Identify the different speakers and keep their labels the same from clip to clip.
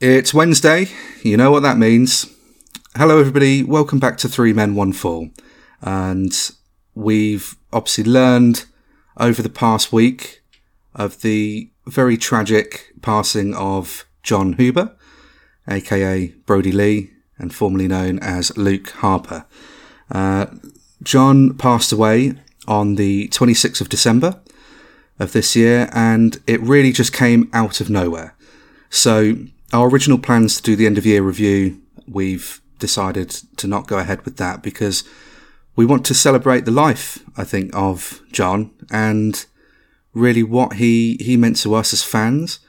Speaker 1: It's Wednesday. You know what that means. Hello, everybody. Welcome back to Three Men, One Fall. And we've obviously learned over the past week of the very tragic passing of Jon Huber, aka Brodie Lee, and formerly known as Luke Harper. Uh, Jon passed away on the 26th of December of this year, and it really just came out of nowhere. So, our original plans to do the end of year review, we've decided to not go ahead with that because we want to celebrate the life, I think, of Jon and really what he, he meant to us as fans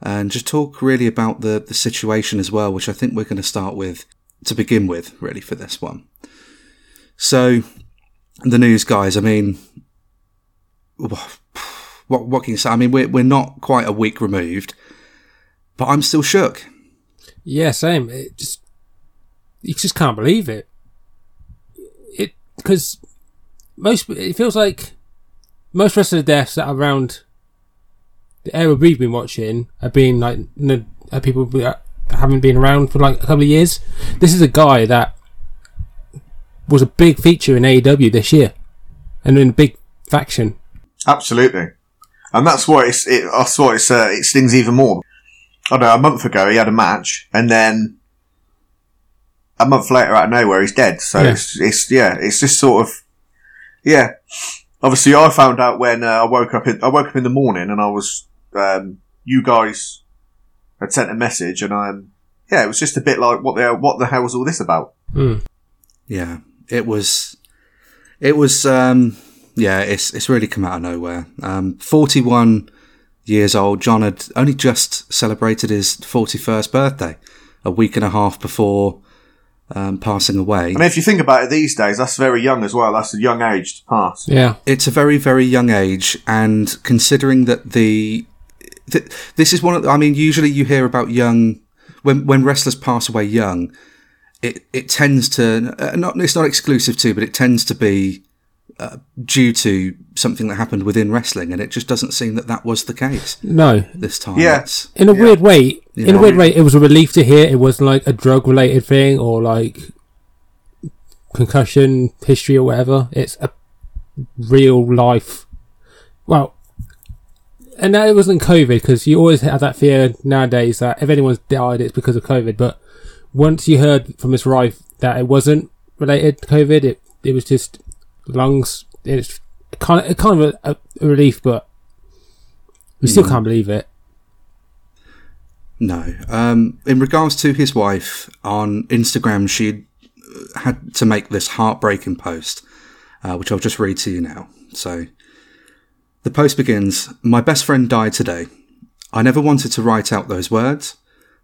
Speaker 1: and just talk really about the, the situation as well, which I think we're going to start with to begin with, really, for this one. So, the news, guys, I mean, what, what can you say? I mean, we're, we're not quite a week removed, but I'm still shook.
Speaker 2: Yeah, same. It just, you just can't believe it. It, because most, it feels like most rest of the deaths that are around the era we've been watching have been like, you know, people that haven't been around for like a couple of years. This is a guy that was a big feature in AEW this year and in a big faction.
Speaker 3: Absolutely. And that's why it's, it, that's why it's, uh, it stings even more. I don't know, a month ago he had a match and then a month later out of nowhere he's dead. So
Speaker 2: Yeah.
Speaker 3: it's, it's, yeah, it's just sort of, yeah. Obviously I found out when uh, I woke up in, I woke up in the morning and I was, um, you guys had sent a message and I'm, yeah, it was just a bit like, what the, what the hell was all this about?
Speaker 2: Hmm.
Speaker 1: Yeah, it was, it was, um, yeah, it's, it's really come out of nowhere. Um, 41 years old, John had only just celebrated his 41st birthday a week and a half before, um, passing away.
Speaker 3: I mean, if you think about it these days, that's very young as well. That's a young age to pass.
Speaker 2: Yeah.
Speaker 1: it's a very very young age and considering that the th- this is one of the, i mean usually you hear about young when when wrestlers pass away young it it tends to uh, not it's not exclusive to but it tends to be uh, due to something that happened within wrestling and it just doesn't seem that that was the case
Speaker 2: No.
Speaker 1: this time
Speaker 3: Yeah.
Speaker 2: In a
Speaker 3: Yeah.
Speaker 2: weird way, in
Speaker 1: Yeah.
Speaker 2: a weird way, it was a relief to hear it wasn't like a drug related thing or like concussion history or whatever. It's a real life. Well, and now it wasn't COVID because you always have that fear nowadays that if anyone's died, it's because of COVID. But once you heard from his wife that it wasn't related to COVID, it it was just lungs. It's kind of kind of a, a relief, but we still can't believe it.
Speaker 1: No. Um, in regards to his wife on Instagram, she had to make this heartbreaking post, uh, which I'll just read to you now. So, the post begins My best friend died today. I never wanted to write out those words.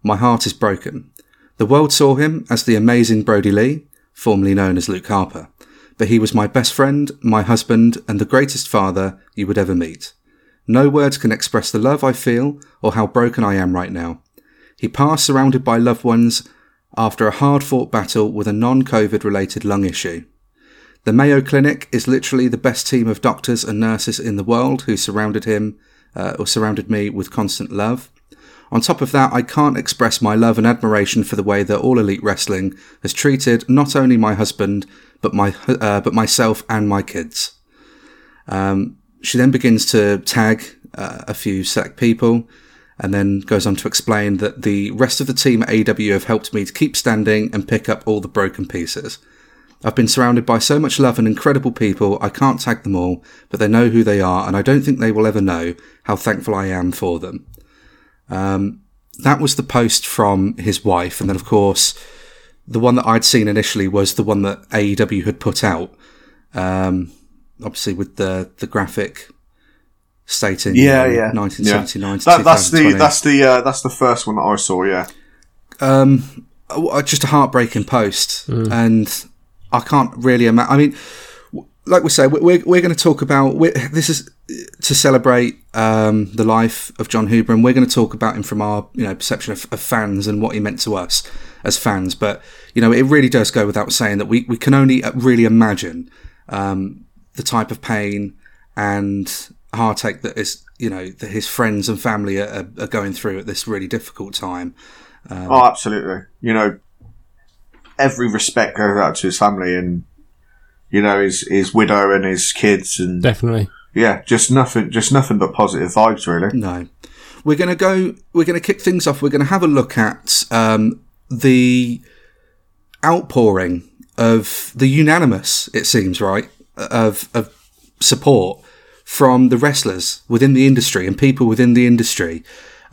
Speaker 1: My heart is broken. The world saw him as the amazing Brodie Lee, formerly known as Luke Harper, he was my best friend, my husband, and the greatest father you would ever meet. No words can express the love I feel or how broken I am right now. He passed surrounded by loved ones after a hard fought battle with a non COVID related lung issue. The Mayo Clinic is literally the best team of doctors and nurses in the world who surrounded him uh, or surrounded me with constant love. On top of that, I can't express my love and admiration for the way that All Elite Wrestling has treated not only my husband, but my uh, but myself and my kids. Um, she then begins to tag uh, a few select people, and then goes on to explain that the rest of the team at AEW have helped me to keep standing and pick up all the broken pieces. I've been surrounded by so much love and incredible people, I can't tag them all, but they know who they are, and I don't think they will ever know how thankful I am for them. Um, that was the post from his wife, and then of course, the one that I'd seen initially was the one that AEW had put out, um, obviously with the the graphic stating
Speaker 3: Yeah,
Speaker 1: you know,
Speaker 3: yeah,
Speaker 1: 1979 to
Speaker 3: That, that's the that's the uh, that's the first one that I saw. Yeah,
Speaker 1: um, uh, just a heartbreaking post, and I can't really imagine. I mean, w- like we say, we- we're we're going to talk about this is to celebrate um, the life of Jon Huber, and we're going to talk about him from our you know perception of, of fans and what he meant to us as fans. But you know, it really does go without saying that we we can only uh, really imagine um, the type of pain and heartache that is you know that his friends and family are, are- going through at this really difficult time.
Speaker 3: oh, absolutely. You know, every respect goes out to his family and you know his his widow and his kids and
Speaker 2: Definitely.
Speaker 3: yeah, just nothing, just nothing but positive vibes, really.
Speaker 1: No. We're going to go, we're going to kick things off. We're going to have a look at um, the outpouring of the unanimous, it seems, right, of, of support from the wrestlers within the industry and people within the industry,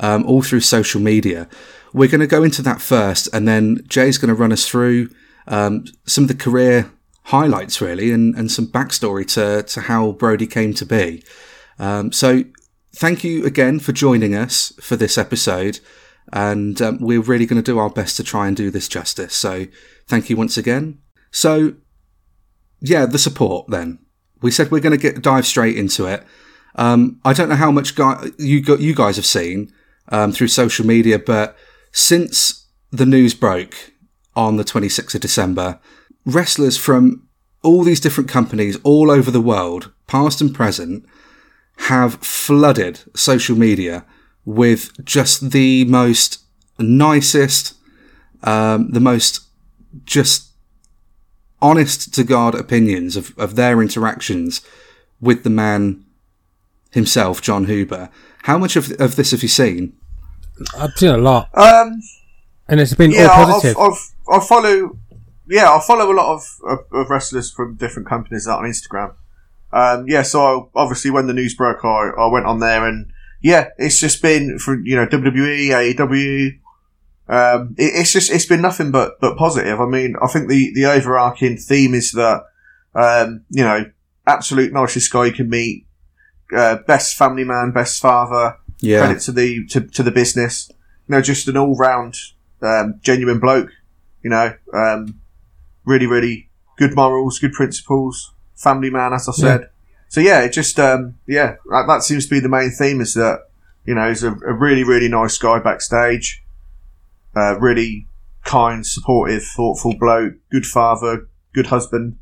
Speaker 1: um, all through social media. We're going to go into that first, and then Jay's going to run us through um, some of the career highlights, really, and, and some backstory to, to how Brodie came to be. Um, so, thank you again for joining us for this episode. And um, we're really going to do our best to try and do this justice. So, thank you once again. So, yeah, the support then. We said we're going to get dive straight into it. Um, I don't know how much guy, you got, you guys have seen um, through social media, but since the news broke on the 26th of December, wrestlers from all these different companies all over the world, past and present, have flooded social media with just the most nicest, um, the most just honest to God opinions of, of their interactions with the man himself, Jon Huber. How much of, of this have you seen?
Speaker 2: I've seen a lot,
Speaker 3: Um,
Speaker 2: and it's been
Speaker 3: yeah,
Speaker 2: all
Speaker 3: I've,
Speaker 2: positive.
Speaker 3: I've, I follow. Yeah, I follow a lot of, of, of wrestlers from different companies out on Instagram. Um, yeah, so I, obviously when the news broke, I, I went on there and yeah, it's just been for you know WWE, AEW. Um, it, it's just it's been nothing but but positive. I mean, I think the the overarching theme is that um, you know absolute nicest guy you can meet, uh, best family man, best father,
Speaker 1: Yeah.
Speaker 3: credit to the to, to the business. You know, just an all round um, genuine bloke. You know, um, really, really good morals, good principles, family man, as I said. So yeah, it just um, yeah, that, that seems to be the main theme. Is that you know he's a, a really, really nice guy backstage, uh, really kind, supportive, thoughtful bloke, good father, good husband.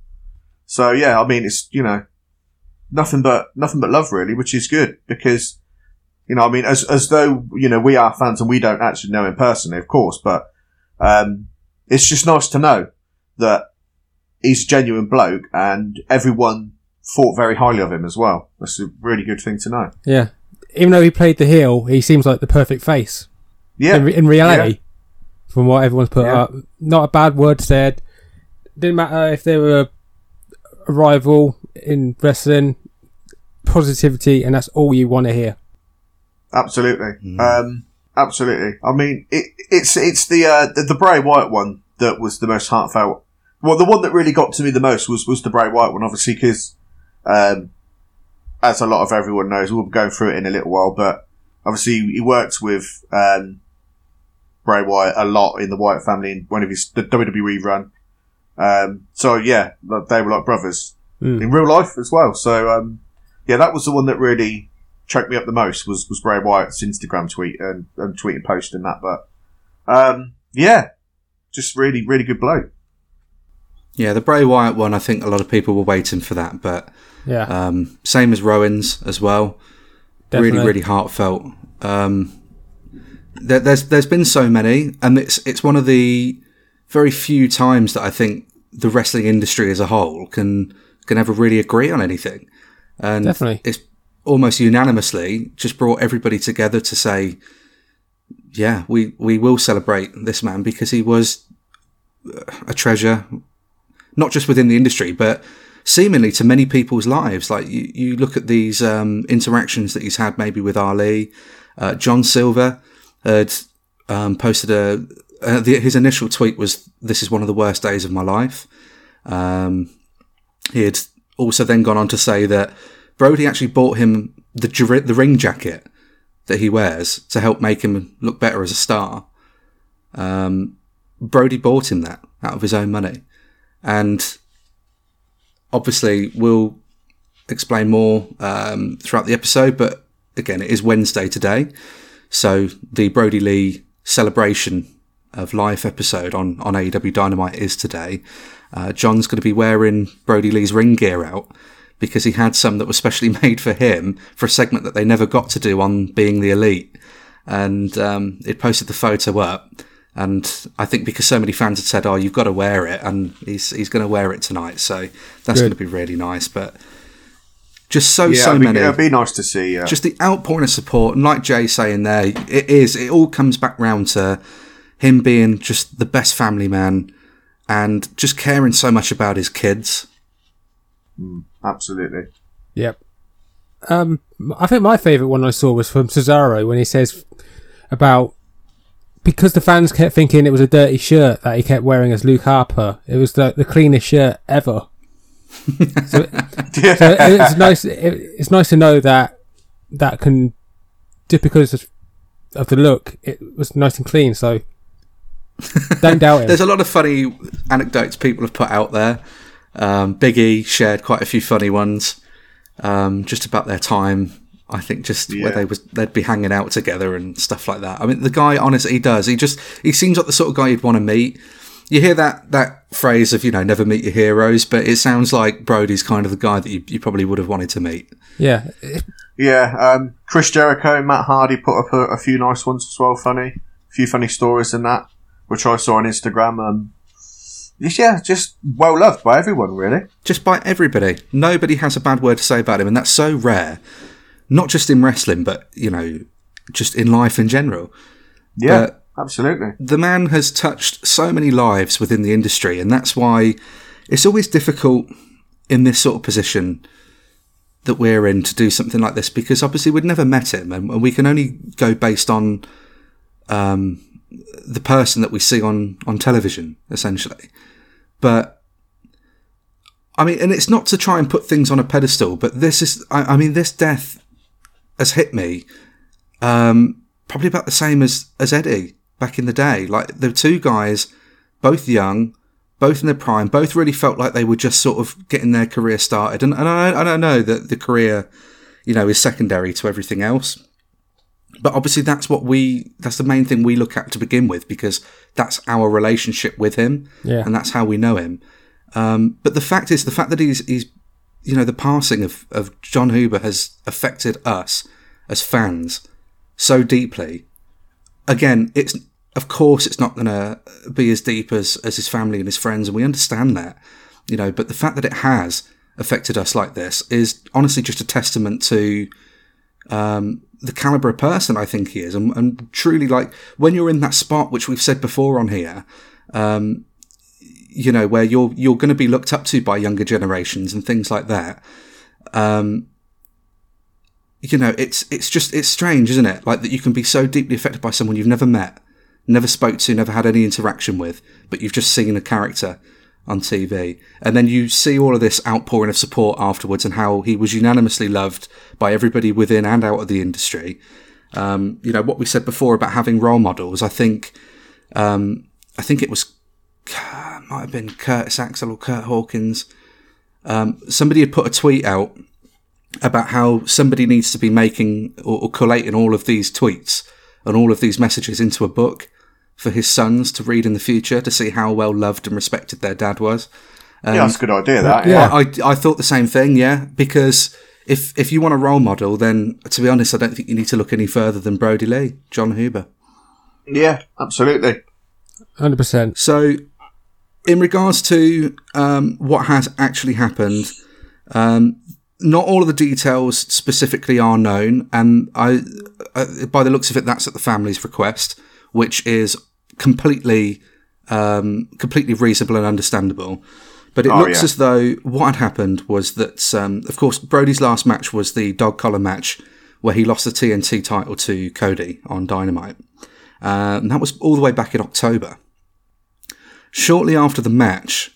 Speaker 3: So yeah, I mean it's you know nothing but nothing but love really, which is good because you know, I mean, as as though you know we are fans and we don't actually know him personally, of course, but um, it's just nice to know that he's a genuine bloke and everyone thought very highly of him as well. That's a really good thing to know.
Speaker 2: yeah, even though he played the heel, he seems like the perfect face.
Speaker 3: Yeah,
Speaker 2: in, in reality, from what everyone's put
Speaker 3: Yeah.
Speaker 2: up, not a bad word said. Didn't matter if they were a rival in wrestling. Positivity, and that's all you want to hear.
Speaker 3: absolutely, um, absolutely. I mean, it, it's it's the, uh, the the Bray Wyatt one that was the most heartfelt. Well, the one that really got to me the most was was the Bray Wyatt one, obviously, because um, as a lot of everyone knows, we'll be going through it in a little while, but obviously he worked with um, Bray Wyatt a lot in the Wyatt family in one of his the WWE run. Um, so yeah, they were like brothers
Speaker 2: Mm.
Speaker 3: in real life as well. So um, yeah, that was the one that really choked me up the most was was Bray Wyatt's Instagram tweet and, and tweet and post and that. But um, yeah, just really really good bloke.
Speaker 1: Yeah, the Bray Wyatt one, I think a lot of people were waiting for that, but
Speaker 2: Yeah,
Speaker 1: um, same as Rowan's as well.
Speaker 2: definitely.
Speaker 1: Really, really heartfelt. Um, there, there's there's been so many, and it's it's one of the very few times that I think the wrestling industry as a whole can can ever really agree on anything, and
Speaker 2: Definitely.
Speaker 1: it's almost unanimously just brought everybody together to say, yeah, we we will celebrate this man because he was a treasure, not just within the industry, but seemingly to many people's lives. Like you, you look at these um, interactions that he's had maybe with Ali, uh, John Silver had um, posted a. Uh, the, his initial tweet was, "This is one of the worst days of my life." Um, he had also then gone on to say that Brodie actually bought him the the ring jacket that he wears to help make him look better as a star. Um, Brodie bought him that out of his own money, and obviously we'll explain more um, throughout the episode. But again, it is Wednesday today, so the Brodie Lee celebration of life episode on on AEW Dynamite is today. Uh, John's going to be wearing Brodie Lee's ring gear out because he had some that were specially made for him for a segment that they never got to do on Being the Elite. And um, it posted the photo up, And I think because so many fans had said, "Oh, you've got to wear it," and he's he's going to wear it tonight, so that's going to be really nice. But just so
Speaker 3: Yeah,
Speaker 1: so
Speaker 3: it'd, be,
Speaker 1: many,
Speaker 3: it'd be nice to see. Uh,
Speaker 1: just the outpouring of support, and like Jay saying there, it is. It all comes back round to him being just the best family man, and just caring so much about his kids.
Speaker 3: absolutely.
Speaker 2: Yep. Um, I think my favourite one I saw was from Cesaro when he says about because the fans kept thinking it was a dirty shirt that he kept wearing as Luke Harper. It was the, the cleanest shirt ever. so,
Speaker 3: Yeah.
Speaker 2: so it's nice. It, it's nice to know that that can just because of, of the look, it was nice and clean. So don't doubt it.
Speaker 1: There's a lot of funny anecdotes people have put out there. Um, Big E shared quite a few funny ones, um, just about their time. I think just
Speaker 3: Yeah.
Speaker 1: where they was they'd be hanging out together and stuff like that. I mean, the guy, honestly, he does. He just he seems like the sort of guy you'd want to meet. You hear that that phrase of you know never meet your heroes, but it sounds like Brodie's kind of the guy that you, you probably would have wanted to meet.
Speaker 2: yeah,
Speaker 3: Yeah, um, Chris Jericho, Matt Hardy put up a, a few nice ones as well, funny. A few funny stories in that, which I saw on Instagram. Um, yeah, just well loved by everyone, really.
Speaker 1: just by everybody. Nobody has a bad word to say about him, and that's so rare. Not just in wrestling, but you know, just in life in general.
Speaker 3: Yeah,
Speaker 1: But-
Speaker 3: absolutely.
Speaker 1: The man has touched so many lives within the industry, and that's why it's always difficult in this sort of position that we're in to do something like this because obviously we'd never met him, and we can only go based on um, the person that we see on on television, essentially. But I mean, and it's not to try and put things on a pedestal, but this is, I, I mean, this death has hit me um, probably about the same as, as Eddie back in the day. Like the two guys, both young, both in their prime, both really felt like they were just sort of getting their career started. And, and I, I don't know that the career, you know, is secondary to everything else. But obviously, that's what we, that's the main thing we look at to begin with because that's our relationship with him
Speaker 2: Yeah.
Speaker 1: and that's how we know him. Um, but the fact is, the fact that he's, he's you know, the passing of, of Jon Huber has affected us as fans so deeply. Again, it's of course it's not going to be as deep as, as his family and his friends, and we understand that, you know. But the fact that it has affected us like this is honestly just a testament to um, the caliber of person I think he is, and, and truly like when you're in that spot, which we've said before on here, um, you know, where you're you're going to be looked up to by younger generations and things like that. Um, you know, it's it's just it's strange, isn't it? Like that you can be so deeply affected by someone you've never met, never spoke to, never had any interaction with, but you've just seen a character on TV, and then you see all of this outpouring of support afterwards, and how he was unanimously loved by everybody within and out of the industry. Um, you know what we said before about having role models. I think, um, I think it was might have been Curtis Axel or Kurt Hawkins. Um, somebody had put a tweet out about how somebody needs to be making or, or collating all of these tweets and all of these messages into a book for his sons to read in the future to see how well loved and respected their dad was.
Speaker 3: yeah, that's a good idea. That
Speaker 2: yeah.
Speaker 3: yeah,
Speaker 1: I, I thought the same thing, yeah, because if if you want a role model, then to be honest, I don't think you need to look any further than Brodie Lee, Jon Huber.
Speaker 3: yeah, absolutely.
Speaker 2: hundred percent.
Speaker 1: So, in regards to um, what has actually happened, um, not all of the details specifically are known, and I, uh, by the looks of it, that's at the family's request, which is completely, um, completely reasonable and understandable. But it
Speaker 3: Oh,
Speaker 1: looks
Speaker 3: yeah.
Speaker 1: as though what had happened was that, um, of course, Brodie's last match was the dog collar match where he lost the TNT title to Cody on Dynamite. And that was all the way back in October. Shortly after the match,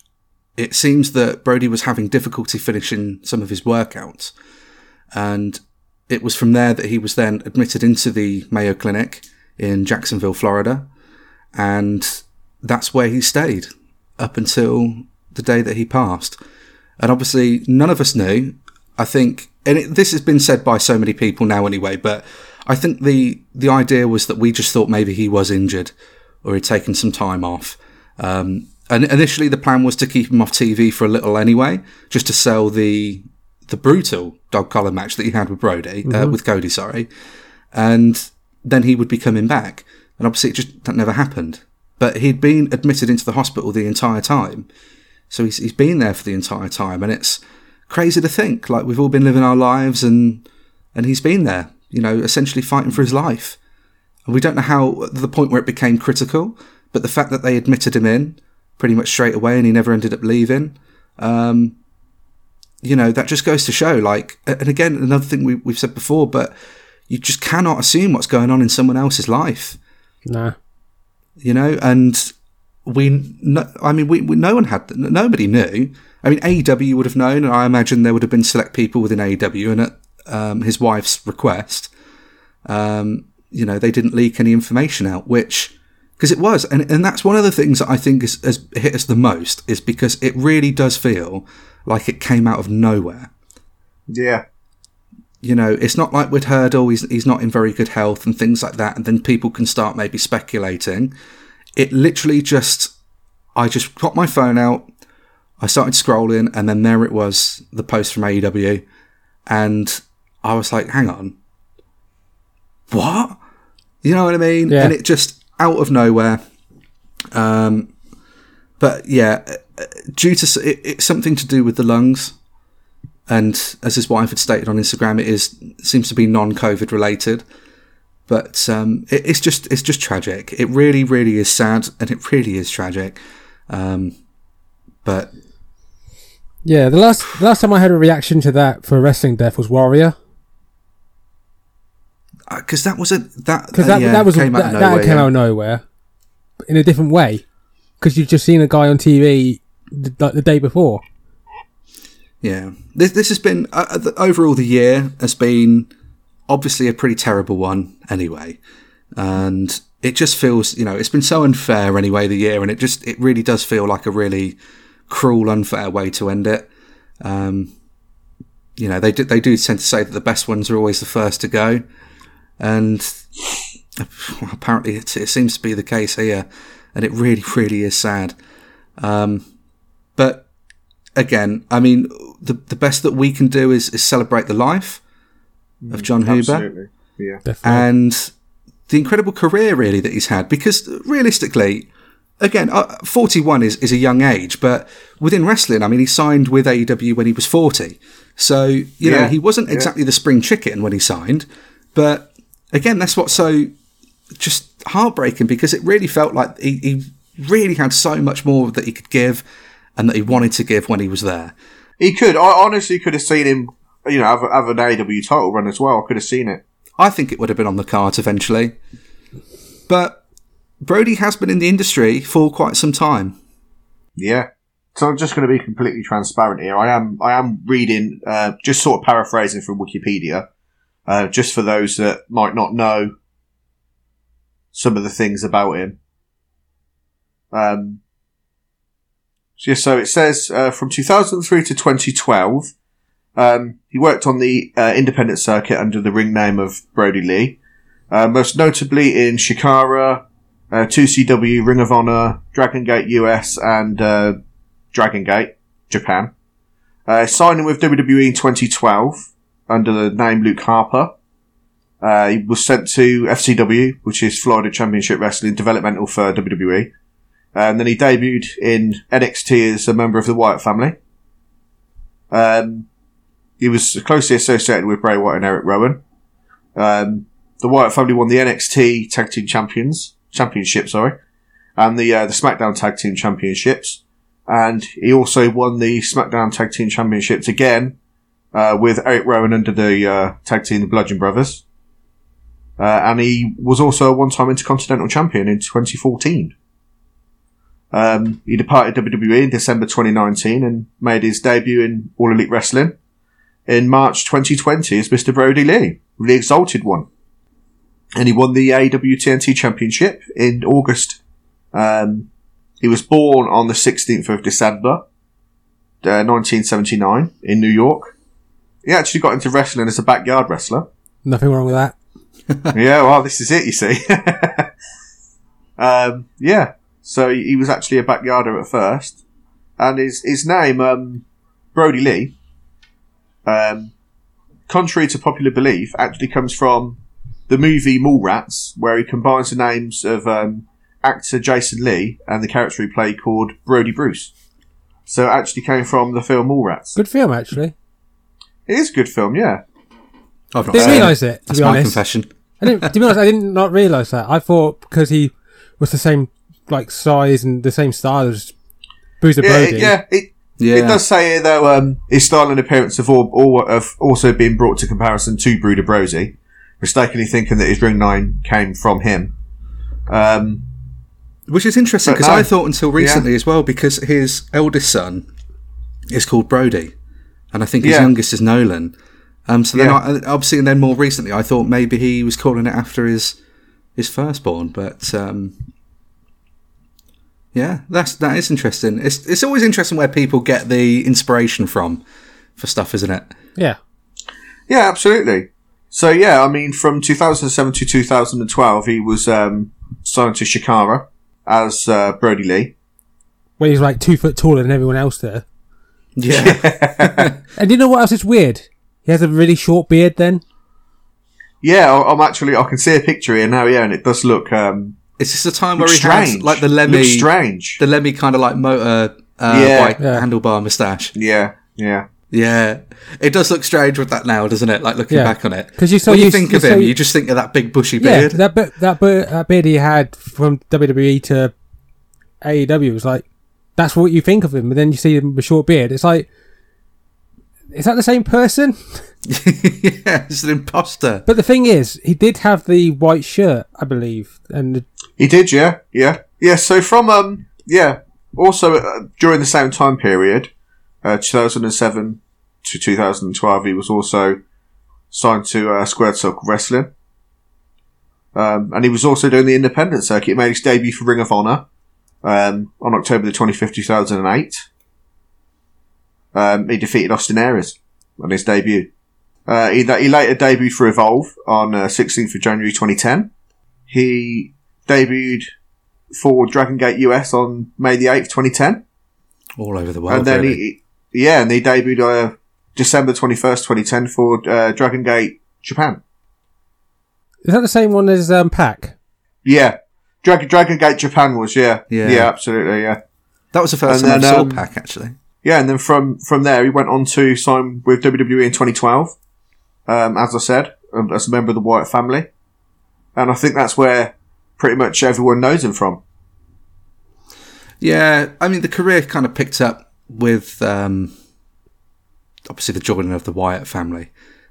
Speaker 1: it seems that Brodie was having difficulty finishing some of his workouts. And it was from there that he was then admitted into the Mayo Clinic in Jacksonville, Florida. And that's where he stayed up until the day that he passed. And obviously, none of us knew. I think, and it, this has been said by so many people now anyway, but I think the, the idea was that we just thought maybe he was injured or he'd taken some time off. Um, and initially, the plan was to keep him off TV for a little anyway, just to sell the the brutal dog collar match that he had with Brodie, uh, with Cody, sorry. And then he would be coming back. And obviously, it just that never happened. but he'd been admitted into the hospital the entire time. So he's, he's been there for the entire time. And it's crazy to think, like, we've all been living our lives and, and he's been there, you know, essentially fighting for his life. And we don't know how, the point where it became critical, but the fact that they admitted him in pretty much straight away and he never ended up leaving, um, you know, that just goes to show, like, and again, another thing we, we've said before, but you just cannot assume what's going on in someone else's life.
Speaker 2: Nah.
Speaker 1: You know, and we, no, I mean, we, we, no one had, nobody knew. I mean, AEW would have known, and I imagine there would have been select people within AEW, and at um, his wife's request, um, you know, they didn't leak any information out, which, because it was, and, and that's one of the things that I think is, has hit us the most, is because it really does feel like it came out of nowhere.
Speaker 3: Yeah.
Speaker 1: You know, it's not like we'd heard, oh, he's, he's not in very good health and things like that, and then people can start maybe speculating. It literally just, I just got my phone out, I started scrolling, and then there it was, the post from AEW, and I was like, hang on, what? You know what I mean?
Speaker 2: Yeah.
Speaker 1: And it just out of nowhere. Um, but yeah, due to it, it's something to do with the lungs, and as his wife had stated on Instagram, it is seems to be non-COVID related. But um, it, it's just it's just tragic. It really, really is sad, and it really is tragic. Um, but
Speaker 2: Yeah, the last the last time I had a reaction to that for a wrestling death was Warrior
Speaker 1: because uh, that was a that
Speaker 2: because
Speaker 1: uh,
Speaker 2: that
Speaker 1: yeah,
Speaker 2: that was
Speaker 1: came
Speaker 2: that,
Speaker 1: out of
Speaker 2: that
Speaker 1: nowhere.
Speaker 2: came
Speaker 1: yeah.
Speaker 2: out of nowhere in a different way because you've just seen a guy on TV the, like the day before.
Speaker 1: Yeah, this this has been uh, uh, the, overall the year has been obviously a pretty terrible one anyway, and it just feels you know it's been so unfair anyway the year, and it just it really does feel like a really cruel, unfair way to end it. Um, you know they do they do tend to say that the best ones are always the first to go, and apparently it, it seems to be the case here, and it really really is sad. Um, but again, I mean, the the best that we can do is, is celebrate the life of Jon Huber
Speaker 3: Yeah.
Speaker 2: Definitely.
Speaker 1: and the incredible career really that he's had. Because realistically, again, uh, 41 is, is a young age, but within wrestling, I mean, he signed with AEW when he was 40. So, you know, he wasn't
Speaker 3: yeah.
Speaker 1: exactly the spring chicken when he signed. But again, that's what's so just heartbreaking because it really felt like he, he really had so much more that he could give and that he wanted to give when he was there.
Speaker 3: He could. I honestly could have seen him, you know, have, have an AW title run as well. I could have seen it.
Speaker 1: I think it would have been on the cards eventually. But Brodie has been in the industry for quite some time.
Speaker 3: Yeah. So I'm just going to be completely transparent here. I am I am reading, uh, just sort of paraphrasing from Wikipedia, uh, just for those that might not know some of the things about him. Um, so, it says uh, from 2003 to 2012, um, he worked on the uh, independent circuit under the ring name of Brodie Lee, uh, most notably in Chikara, uh, 2CW, Ring of Honor, Dragon Gate US, and uh, Dragon Gate Japan. Uh, signing with WWE in 2012 under the name Luke Harper. Uh, he was sent to FCW, which is Florida Championship Wrestling, developmental for WWE. And then he debuted in NXT as a member of the Wyatt family. Um, he was closely associated with Bray Wyatt and Eric Rowan. Um, the Wyatt family won the NXT Tag Team Champions Championship, sorry, and the uh, the SmackDown Tag Team Championships. And he also won the SmackDown Tag Team Championships again uh, with Eric Rowan under the uh, tag team the Bludgeon Brothers. Uh, and he was also a one-time Intercontinental Champion in 2014. Um, he departed WWE in December 2019 and made his debut in All Elite Wrestling in March 2020 as Mr. Brodie Lee, the Exalted One. And he won the AEW TNT Championship in August. Um, he was born on the 16th of December, uh, 1979 in New York. He actually got into wrestling as a backyard wrestler
Speaker 2: Nothing wrong with that.
Speaker 3: yeah, well, this is it, you see. um, yeah, so he he was actually a backyarder at first, and his his name, um, Brodie Lee, um, contrary to popular belief, actually comes from the movie Mallrats, where he combines the names of um, actor Jason Lee and the character he played called Brodie Bruce. So it actually came from the film Mallrats.
Speaker 2: Good film, actually.
Speaker 3: It is a good film, yeah.
Speaker 1: I've not
Speaker 2: Didn't realise it, to
Speaker 1: That's
Speaker 2: be
Speaker 1: my
Speaker 2: honest.
Speaker 1: confession.
Speaker 2: I didn't, to be honest, I did not realise that. I thought because he was the same like size and the same style as Bruiser
Speaker 3: Yeah,
Speaker 2: Brody.
Speaker 3: it, yeah, it,
Speaker 1: Yeah,
Speaker 3: it does say here though um, his style and appearance have, all, all, have also been brought to comparison to Bruiser Brody, mistakenly thinking that his ring nine came from him. Um,
Speaker 1: Which is interesting because
Speaker 3: no.
Speaker 1: I thought until recently as well because his eldest son is called Brodie, and I think his
Speaker 3: Yeah.
Speaker 1: youngest is Nolan. Um, so then
Speaker 3: Yeah.
Speaker 1: I, obviously, and then more recently, I thought maybe he was calling it after his his firstborn, but um, yeah, that's that is interesting. It's it's always interesting where people get the inspiration from for stuff, isn't it?
Speaker 2: yeah.
Speaker 3: yeah, absolutely. So yeah, I mean, from 2007 to 2012, he was um, signed to Chikara as uh, Brodie Lee.
Speaker 2: Where he's like two foot taller than everyone else there.
Speaker 1: Yeah,
Speaker 2: And you know what else is weird? He has a really short beard. Then
Speaker 3: Yeah, I- I'm actually I can see a picture here now. Yeah, and it does look um,
Speaker 1: it's just a time where
Speaker 3: looks
Speaker 1: he
Speaker 3: strange.
Speaker 1: has like the
Speaker 3: looks
Speaker 1: Lemmy,
Speaker 3: strange.
Speaker 1: the Lemmy kind of like motor uh,
Speaker 3: Yeah.
Speaker 1: bike
Speaker 2: Yeah.
Speaker 1: handlebar moustache.
Speaker 3: yeah, yeah.
Speaker 1: Yeah, it does look strange with that now, doesn't it? Like looking
Speaker 2: Yeah.
Speaker 1: back on it,
Speaker 2: 'Cause you so
Speaker 1: when you
Speaker 2: used-
Speaker 1: think
Speaker 2: you're
Speaker 1: of
Speaker 2: so-
Speaker 1: him, you just think of that big bushy
Speaker 2: yeah,
Speaker 1: beard.
Speaker 2: that bit, that beard, that beard he had from WWE to AEW was like that's what you think of him. But then you see him with a short beard. It's like is that the same person?
Speaker 1: yeah, it's an imposter.
Speaker 2: But the thing is, he did have the white shirt, I believe, and the,
Speaker 3: He did, yeah, yeah, yeah. So from um, yeah. Also uh, during the same time period, uh, 2007 to 2012, he was also signed to uh, Squared Circle Wrestling. Um, and he was also doing the independent circuit. He made his debut for Ring of Honor um, on October the 25th, 2008. Um, he defeated Austin Aries on his debut. Uh, he, he later debuted for Evolve on uh, 16th of January 2010. He debuted for Dragon Gate US on May the 8th, 2010.
Speaker 1: All over the world,
Speaker 3: and then
Speaker 1: really.
Speaker 3: he, he- yeah, and he debuted uh, December 21st, 2010 for uh, Dragon Gate Japan.
Speaker 2: is that the same one as um, Pac?
Speaker 3: Yeah. Dragon, Dragon Gate Japan was, yeah.
Speaker 1: Yeah.
Speaker 3: Yeah, absolutely, yeah.
Speaker 1: that was the first
Speaker 3: and
Speaker 1: time I
Speaker 3: then,
Speaker 1: saw
Speaker 3: um,
Speaker 1: Pac actually.
Speaker 3: Yeah, and then from, from there, he went on to sign with WWE in 2012, um, as I said, um, as a member of the Wyatt family. And I think that's where pretty much everyone knows him from.
Speaker 1: Yeah, I mean the career kind of picked up with um, obviously the joining of the Wyatt family,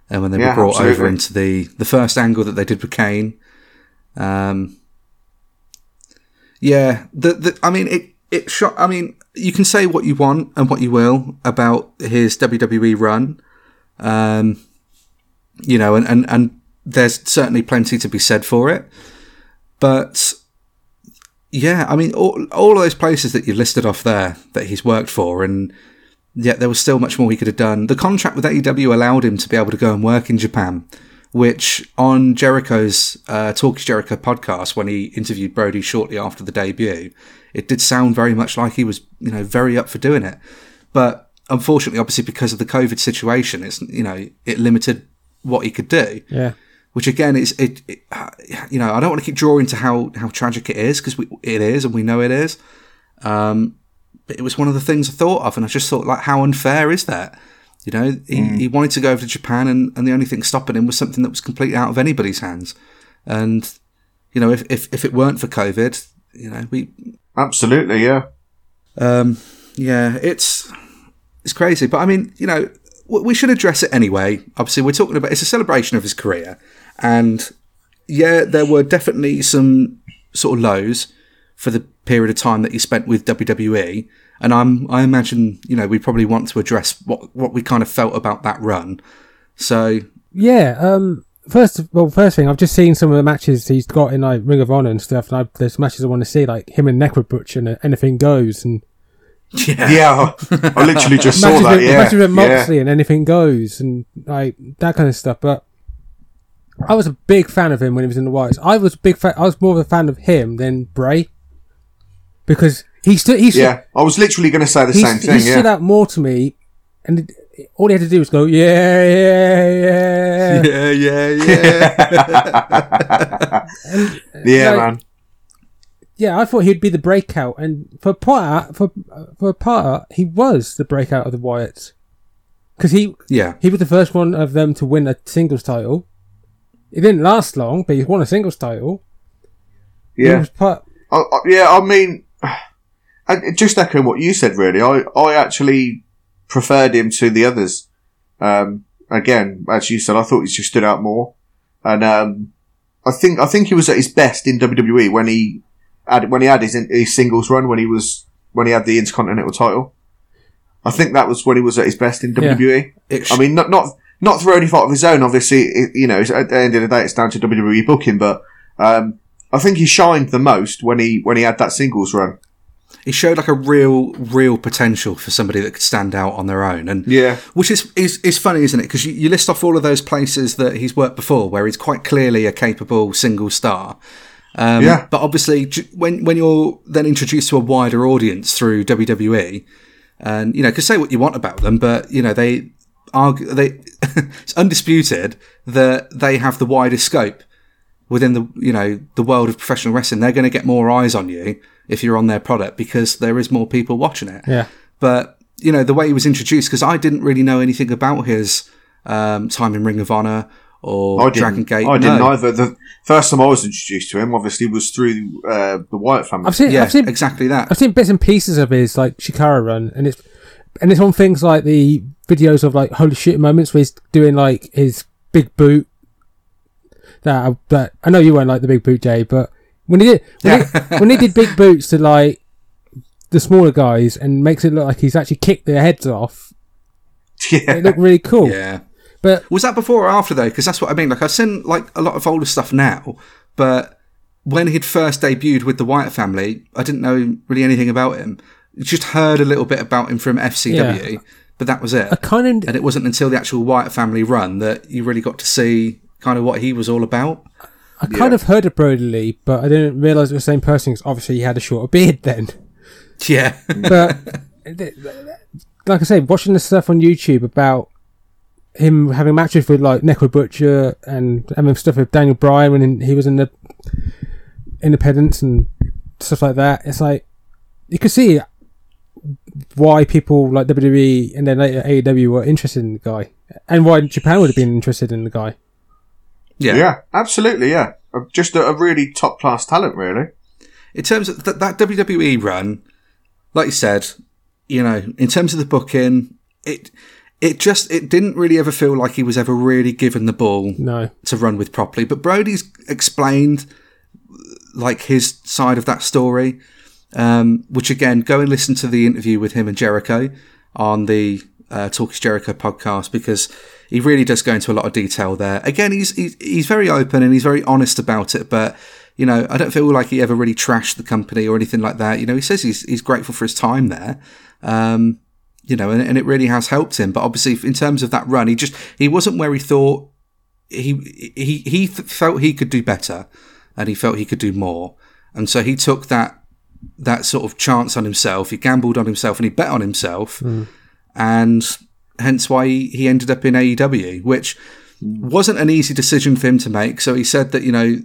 Speaker 1: and when they
Speaker 3: Yeah,
Speaker 1: were brought over into the the first angle that they did with Kane. Um, yeah, the, the I mean it it shot. I mean you can say what you want and what you will about his WWE run, um, you know, and and and there's certainly plenty to be said for it, but yeah, I mean, all, all of those places that you listed off there that he's worked for, and yet there was still much more he could have done. The contract with AEW allowed him to be able to go and work in Japan, which on Jericho's uh, Talk is Jericho podcast, when he interviewed Brodie shortly after the debut, it did sound very much like he was, you know, very up for doing it. But unfortunately, obviously, because of the COVID situation, it's, you know, it limited what he could do
Speaker 2: Yeah.
Speaker 1: which again is it, it you know I don't want to keep drawing to how how tragic it is because it is and we know it is um but it was one of the things I thought of and I just thought like how unfair is that you know he, he wanted to go over to Japan and, and the only thing stopping him was something that was completely out of anybody's hands. And you know if, if, if it weren't for COVID you know we
Speaker 3: Absolutely, yeah.
Speaker 1: um, yeah, it's it's crazy, but I mean, you know, we should address it anyway. Obviously, we're talking about it's a celebration of his career, and yeah, there were definitely some sort of lows for the period of time that he spent with WWE, and I'm I imagine you know we probably want to address what what we kind of felt about that run. So
Speaker 2: Yeah. Um. First, well, first thing I've just seen some of the matches he's got in like Ring of Honor and stuff, and I, there's matches I want to see, like him and Necro Butcher and Anything Goes, and
Speaker 1: yeah,
Speaker 3: Yeah, I, I literally just saw
Speaker 2: matches
Speaker 3: that,
Speaker 2: with,
Speaker 3: yeah.
Speaker 2: matches with
Speaker 3: yeah.
Speaker 2: And Anything Goes, and like that kind of stuff. But I was a big fan of him when he was in the Wyatts. I was a big fan. I was more of a fan of him than Bray because he stood. He stood,
Speaker 3: Yeah, I was literally going to say the
Speaker 2: he,
Speaker 3: same
Speaker 2: he
Speaker 3: thing,
Speaker 2: stood
Speaker 3: yeah.
Speaker 2: out more to me, and it, all he had to do was go, yeah, yeah, yeah.
Speaker 1: yeah, yeah, yeah.
Speaker 3: Uh, yeah,
Speaker 2: like-
Speaker 3: man.
Speaker 2: yeah, I thought he'd be the breakout, and for part for for part he was the breakout of the Wyatts because he
Speaker 1: Yeah.
Speaker 2: he was the first one of them to win a singles title. It didn't last long, but he won a singles title.
Speaker 3: Yeah,
Speaker 2: part,
Speaker 3: I, I, yeah. I mean, just echoing what you said, really. I, I actually preferred him to the others. Um, again, as you said, I thought he just stood out more, and um, I think I think he was at his best in WWE when he had when he had his, his singles run when he was when he had the Intercontinental title. I think that was when he was at his best in WWE.
Speaker 1: Sh-
Speaker 3: I mean, not not not through any fault of his own. Obviously, it, you know, at the end of the day, it's down to WWE booking. But um, I think he shined the most when he when he had that singles run.
Speaker 1: He showed like a real, real potential for somebody that could stand out on their own. And
Speaker 3: Yeah,
Speaker 1: which is is, is funny, isn't it? Because you, you list off all of those places that he's worked before, where he's quite clearly a capable single star. Um,
Speaker 3: Yeah.
Speaker 1: But obviously, when when you're then introduced to a wider audience through WWE, and you know, can say what you want about them, but you know they argue they it's undisputed that they have the widest scope within the you know the world of professional wrestling. They're going to get more eyes on you if you're on their product because there is more people watching it
Speaker 2: yeah.
Speaker 1: but you know the way he was introduced because I didn't really know anything about his um, time in Ring of Honor or
Speaker 3: I.
Speaker 1: Dragon Gate.
Speaker 3: I didn't either. The first time I was introduced to him, obviously, was through uh, the Wyatt family.
Speaker 2: I've seen
Speaker 1: Yeah,
Speaker 2: I've seen
Speaker 1: exactly that.
Speaker 2: I've seen bits and pieces of his like Chikara run, and it's and it's on things like the videos of like holy shit moments where he's doing like his big boot. That uh, that I know you won't like the big boot, Jay, but when he did when, he, when he did big boots to like the smaller guys and makes it look like he's actually kicked their heads off,
Speaker 3: yeah,
Speaker 2: it looked really cool.
Speaker 1: Yeah.
Speaker 2: But
Speaker 1: Was that before or after though? Because that's what I mean. Like I've seen like a lot of older stuff now, but when he'd first debuted with the Wyatt family, I didn't know really anything about him. Just heard a little bit about him from FCW, but that was it.
Speaker 2: I kind of
Speaker 1: And it wasn't until the actual Wyatt family run that you really got to see kind of what he was all about.
Speaker 2: I kind
Speaker 3: Yeah.
Speaker 2: of heard of Brodie Lee, but I didn't realize it was the same person because obviously, he had a shorter beard then.
Speaker 1: Yeah.
Speaker 2: but like I say, watching the stuff on YouTube about him having matches with like Necro Butcher and having stuff with Daniel Bryan when he was in the Independence and stuff like that, it's like you could see why people like WWE and then later AEW were interested in the guy, and why Japan would have been interested in the guy.
Speaker 1: Yeah.
Speaker 3: yeah, absolutely, yeah. Just a, a really top class talent, really.
Speaker 1: in terms of th- that WWE run, like you said, you know, in terms of the booking, it it just it didn't really ever feel like he was ever really given the ball
Speaker 2: No,
Speaker 1: to run with properly. But Brodie's explained like his side of that story, um, which again, go and listen to the interview with him and Jericho on the uh, Talk is Jericho podcast because he really does go into a lot of detail there. Again, he's, he's he's very open and he's very honest about it, but. You know, I don't feel like he ever really trashed the company or anything like that. You know, he says he's he's grateful for his time there. Um, you know, and, and it really has helped him. But obviously, in terms of that run, he just he wasn't where he thought he he he felt he could do better, and he felt he could do more, and so he took that that sort of chance on himself. He gambled on himself, and he bet on himself, and hence why he, ended up in AEW, which wasn't an easy decision for him to make. So he said that you know,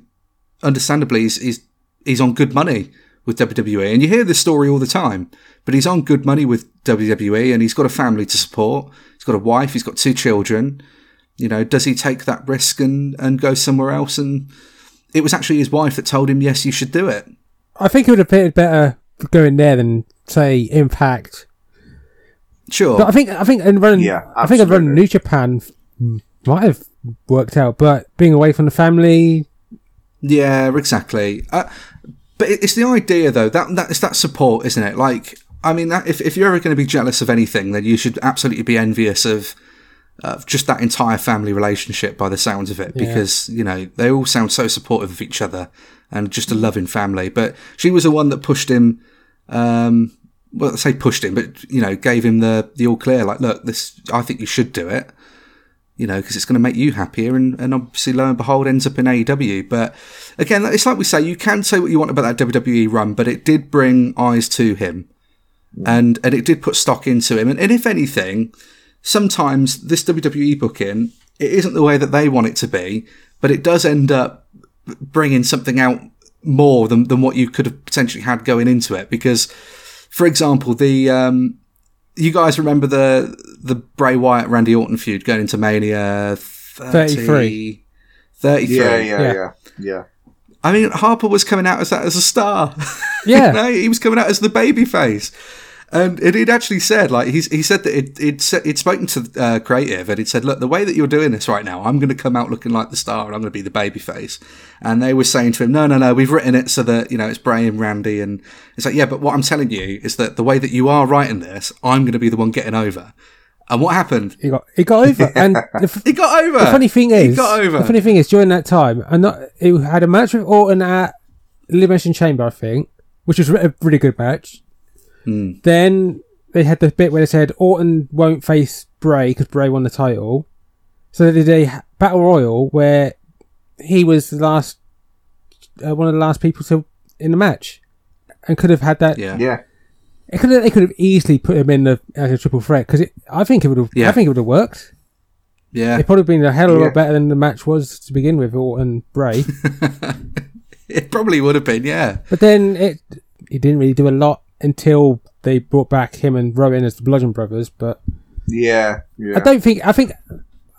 Speaker 1: understandably, he's he's, he's on good money with WWE, and you hear this story all the time. But he's on good money with WWE, and he's got a family to support. He's got a wife. He's got two children. You know, does he take that risk and and go somewhere else? And it was actually his wife that told him, "Yes, you should do it."
Speaker 2: I think it would have fitted better going there than say Impact
Speaker 1: Sure.
Speaker 2: But I think I think in running,
Speaker 3: Yeah,
Speaker 2: I think in running
Speaker 3: run
Speaker 2: New Japan might have worked out, but being away from the family,
Speaker 1: Yeah, exactly. Uh, but it's the idea, though that that it's that support, isn't it? Like, I mean, that, if if you're ever going to be jealous of anything, then you should absolutely be envious of of just that entire family relationship, by the sounds of it,
Speaker 2: Yeah.
Speaker 1: because you know they all sound so supportive of each other and just a loving family. But she was the one that pushed him. Um, well, I say pushed him, but you know, gave him the the all clear. Like, look, this, I think you should do it you know, because it's going to make you happier. And, and obviously, lo and behold, ends up in AEW. But again, it's like we say, you can say what you want about that WWE run, but it did bring eyes to him, and and it did put stock into him. And, and if anything, sometimes this WWE booking it isn't the way that they want it to be, but it does end up bringing something out more than than what you could have potentially had going into it. Because, for example, the um, you guys remember the the Bray Wyatt Randy Orton feud going into Mania 30,
Speaker 2: 33.
Speaker 1: 33.
Speaker 3: Yeah, yeah,
Speaker 2: Yeah.
Speaker 3: yeah, yeah.
Speaker 1: I mean, Harper was coming out as that as a star.
Speaker 2: Yeah.
Speaker 1: you know, he was coming out as the baby face. And it actually said, like, he's, he said that it, it'd, se- he'd spoken to uh, Creative and he'd said, look, the way that you're doing this right now, I'm going to come out looking like the star and I'm going to be the baby face. And they were saying to him, no, no, no, we've written it so that, you know, it's Bray and Randy. And it's like, yeah, but what I'm telling you is that the way that you are writing this, I'm going to be the one getting over. And what happened?
Speaker 2: He got he got over, and the, f-
Speaker 1: He got over.
Speaker 2: the funny thing is, he
Speaker 1: got over.
Speaker 2: the funny thing is, during that time, and not he had a match with Orton at Elimination Chamber, I think, which was a really good match.
Speaker 1: Hmm.
Speaker 2: Then they had the bit where they said Orton won't face Bray because Bray won the title. So they did a battle royal where he was the last, uh, one of the last people to in the match, and could have had that.
Speaker 1: yeah.
Speaker 3: Yeah.
Speaker 2: It could have, they could have easily put him in the as a triple threat because I think it would have.
Speaker 1: Yeah.
Speaker 2: I think it would have worked.
Speaker 1: Yeah.
Speaker 2: It probably been a hell of a
Speaker 3: Yeah.
Speaker 2: lot better than the match was to begin with, Orton Bray.
Speaker 1: It probably would have been, yeah.
Speaker 2: but then it he didn't really do a lot until they brought back him and Rowan as the Bludgeon Brothers. But
Speaker 3: Yeah. Yeah.
Speaker 2: I don't think I think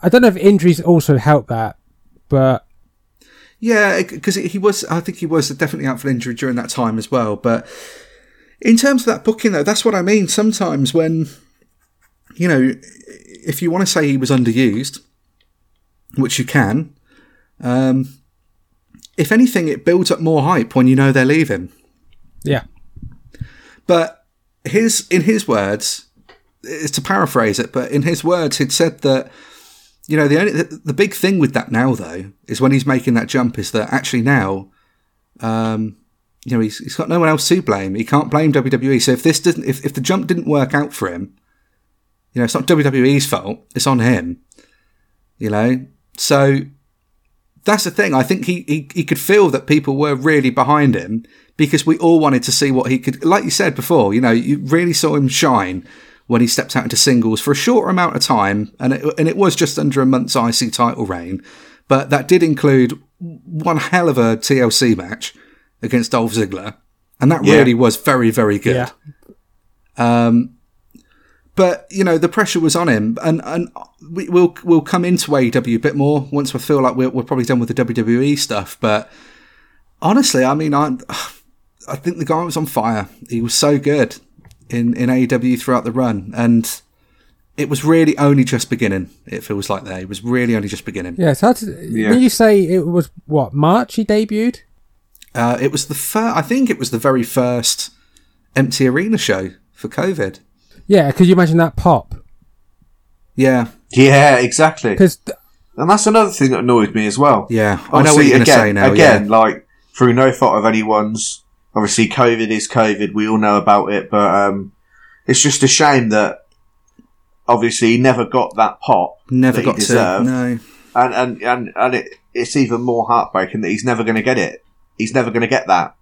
Speaker 2: I don't know if injuries also helped that, but
Speaker 1: Yeah, because he was. I think he was definitely out for injury during that time as well. But in terms of that booking, though, that's what I mean. Sometimes when you know, if you want to say he was underused, which you can, um, if anything, it builds up more hype when you know they're leaving.
Speaker 2: yeah,
Speaker 1: But his, in his words, to paraphrase it, but in his words, he'd said that you know the only the, the big thing with that now though is when he's making that jump is that actually now, um, you know, he's, he's got no one else to blame. He can't blame WWE. So if this doesn't, if, if the jump didn't work out for him, you know, it's not WWE's fault. It's on him. You know, so that's the thing. I think he, he, he could feel that people were really behind him because we all wanted to see what he could. Like you said before, you know, you really saw him shine when he stepped out into singles for a shorter amount of time, and it, and it was just under a month's IC title reign, but that did include one hell of a TLC match against Dolph Ziggler, and that
Speaker 3: Yeah.
Speaker 1: really was very very good.
Speaker 2: yeah, um,
Speaker 1: But you know the pressure was on him, and and we, we'll we'll come into AEW a bit more once we feel like we're, we're probably done with the WWE stuff. But honestly, I mean, I I think the guy was on fire. He was so good in in AEW throughout the run, and it was really only just beginning. It feels like there, it was really only just beginning.
Speaker 2: yeah. So to,
Speaker 3: Yeah.
Speaker 2: when you say it was what March he debuted,
Speaker 1: Uh, it was the first. I think it was the very first empty arena show for COVID.
Speaker 2: yeah, Could you imagine that pop
Speaker 1: Yeah,
Speaker 3: Yeah, exactly.
Speaker 2: because
Speaker 3: And that's another thing that annoyed me as well.
Speaker 1: yeah. I know what you're
Speaker 3: again,
Speaker 1: say now.
Speaker 3: Again,
Speaker 1: yeah.
Speaker 3: like through no fault of anyone's. Obviously, COVID is COVID. We all know about it, but um, it's just a shame that obviously he never got that pop.
Speaker 1: never
Speaker 3: that
Speaker 1: got to.
Speaker 3: deserved.
Speaker 1: No.
Speaker 3: and and and and it, it's even more heartbreaking that he's never going to get it. He's never going to get that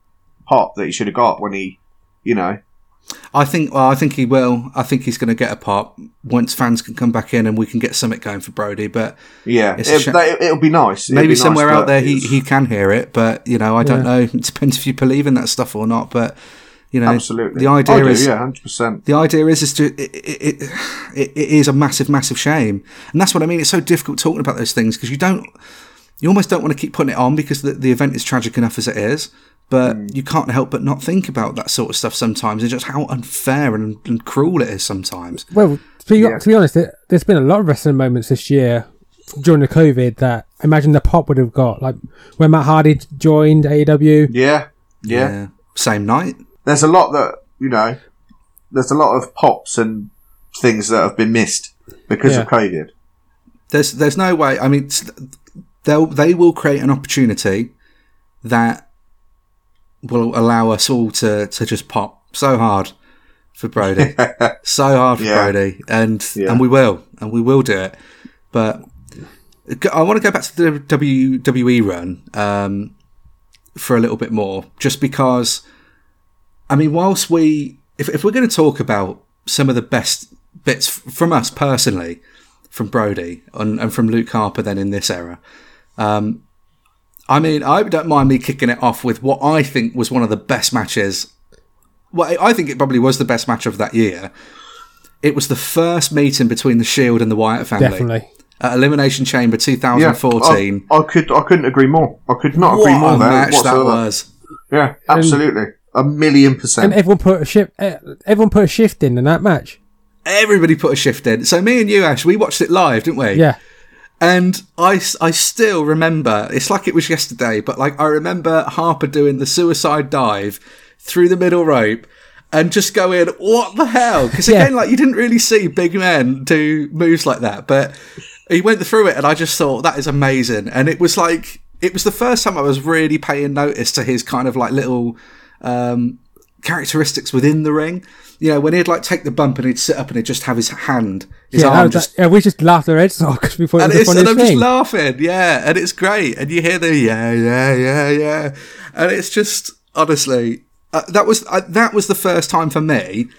Speaker 3: pop that he should have got when he, you know,
Speaker 1: I think. Well, I think he will. I think he's going to get a part once fans can come back in and we can get something going for Brodie. But
Speaker 3: yeah, it,
Speaker 1: sh-
Speaker 3: it'll be nice. It'll
Speaker 1: maybe
Speaker 3: be nice,
Speaker 1: somewhere out there he, he can hear it. But you know, I don't
Speaker 2: Yeah.
Speaker 1: know. It depends if you believe in that stuff or not. But you know,
Speaker 3: absolutely
Speaker 1: the idea
Speaker 3: do,
Speaker 1: is
Speaker 3: yeah, hundred percent.
Speaker 1: the idea is is to it, it, it, it is a massive massive shame and that's what i mean it's so difficult talking about those things because you don't you almost don't want to keep putting it on because the, the event is tragic enough as it is but
Speaker 3: Mm.
Speaker 1: you can't help but not think about that sort of stuff sometimes and just how unfair and, and cruel it is sometimes
Speaker 2: Well, to be,
Speaker 3: Yeah.
Speaker 2: to be honest, there, there's been a lot of wrestling moments this year during the COVID that I imagine the pop would have got. Like when Matt Hardy joined AEW.
Speaker 3: Yeah, yeah,
Speaker 1: same night
Speaker 3: There's a lot that you know. There's a lot of pops and things that have been missed because of COVID.
Speaker 1: there's there's no way i mean it's- they'll they will create an opportunity that will allow us all to to just pop so hard for Brodie, so hard for
Speaker 3: Yeah.
Speaker 1: Brodie, and
Speaker 3: Yeah.
Speaker 1: and we will, and we will do it. But I want to go back to the WWE run um, for a little bit more, just because. I mean, whilst we, if if we're going to talk about some of the best bits f- from us personally, from Brodie and, and from Luke Harper, then in this era, um, I mean, I don't mind me kicking it off with what I think was one of the best matches. Well, I think it probably was the best match of that year. It was the first meeting between the Shield and the Wyatt family
Speaker 2: Definitely.
Speaker 1: at Elimination Chamber
Speaker 3: Yeah,
Speaker 1: 2014.
Speaker 3: I, I could I couldn't agree more. I could not agree
Speaker 1: what
Speaker 3: more
Speaker 1: a
Speaker 3: there.
Speaker 1: match that was!
Speaker 3: Yeah, absolutely. a million percent.
Speaker 2: And everyone put a shift. eh, Everyone put a shift in in that match.
Speaker 1: Everybody put a shift in. So me and you, Ash, we watched it live, didn't we?
Speaker 2: Yeah.
Speaker 1: And I, I still remember, it's like it was yesterday, but like I remember Harper doing the suicide dive through the middle rope and just going, what the hell? Because
Speaker 2: Yeah.
Speaker 1: again, like you didn't really see big men do moves like that, but he went through it and I just thought that is amazing. And it was like, it was the first time I was really paying notice to his kind of like little, um, characteristics within the ring. You know, when he'd like take the bump and he'd sit up and he'd just have his hand, his
Speaker 2: yeah,
Speaker 1: arm just
Speaker 2: yeah, we just laughed our heads off because we thought
Speaker 1: and,
Speaker 2: it was the
Speaker 1: and I'm just laughing, yeah, and it's great, and you hear the yeah, yeah, yeah, yeah, and it's just honestly uh, that was uh, that was the first time for me.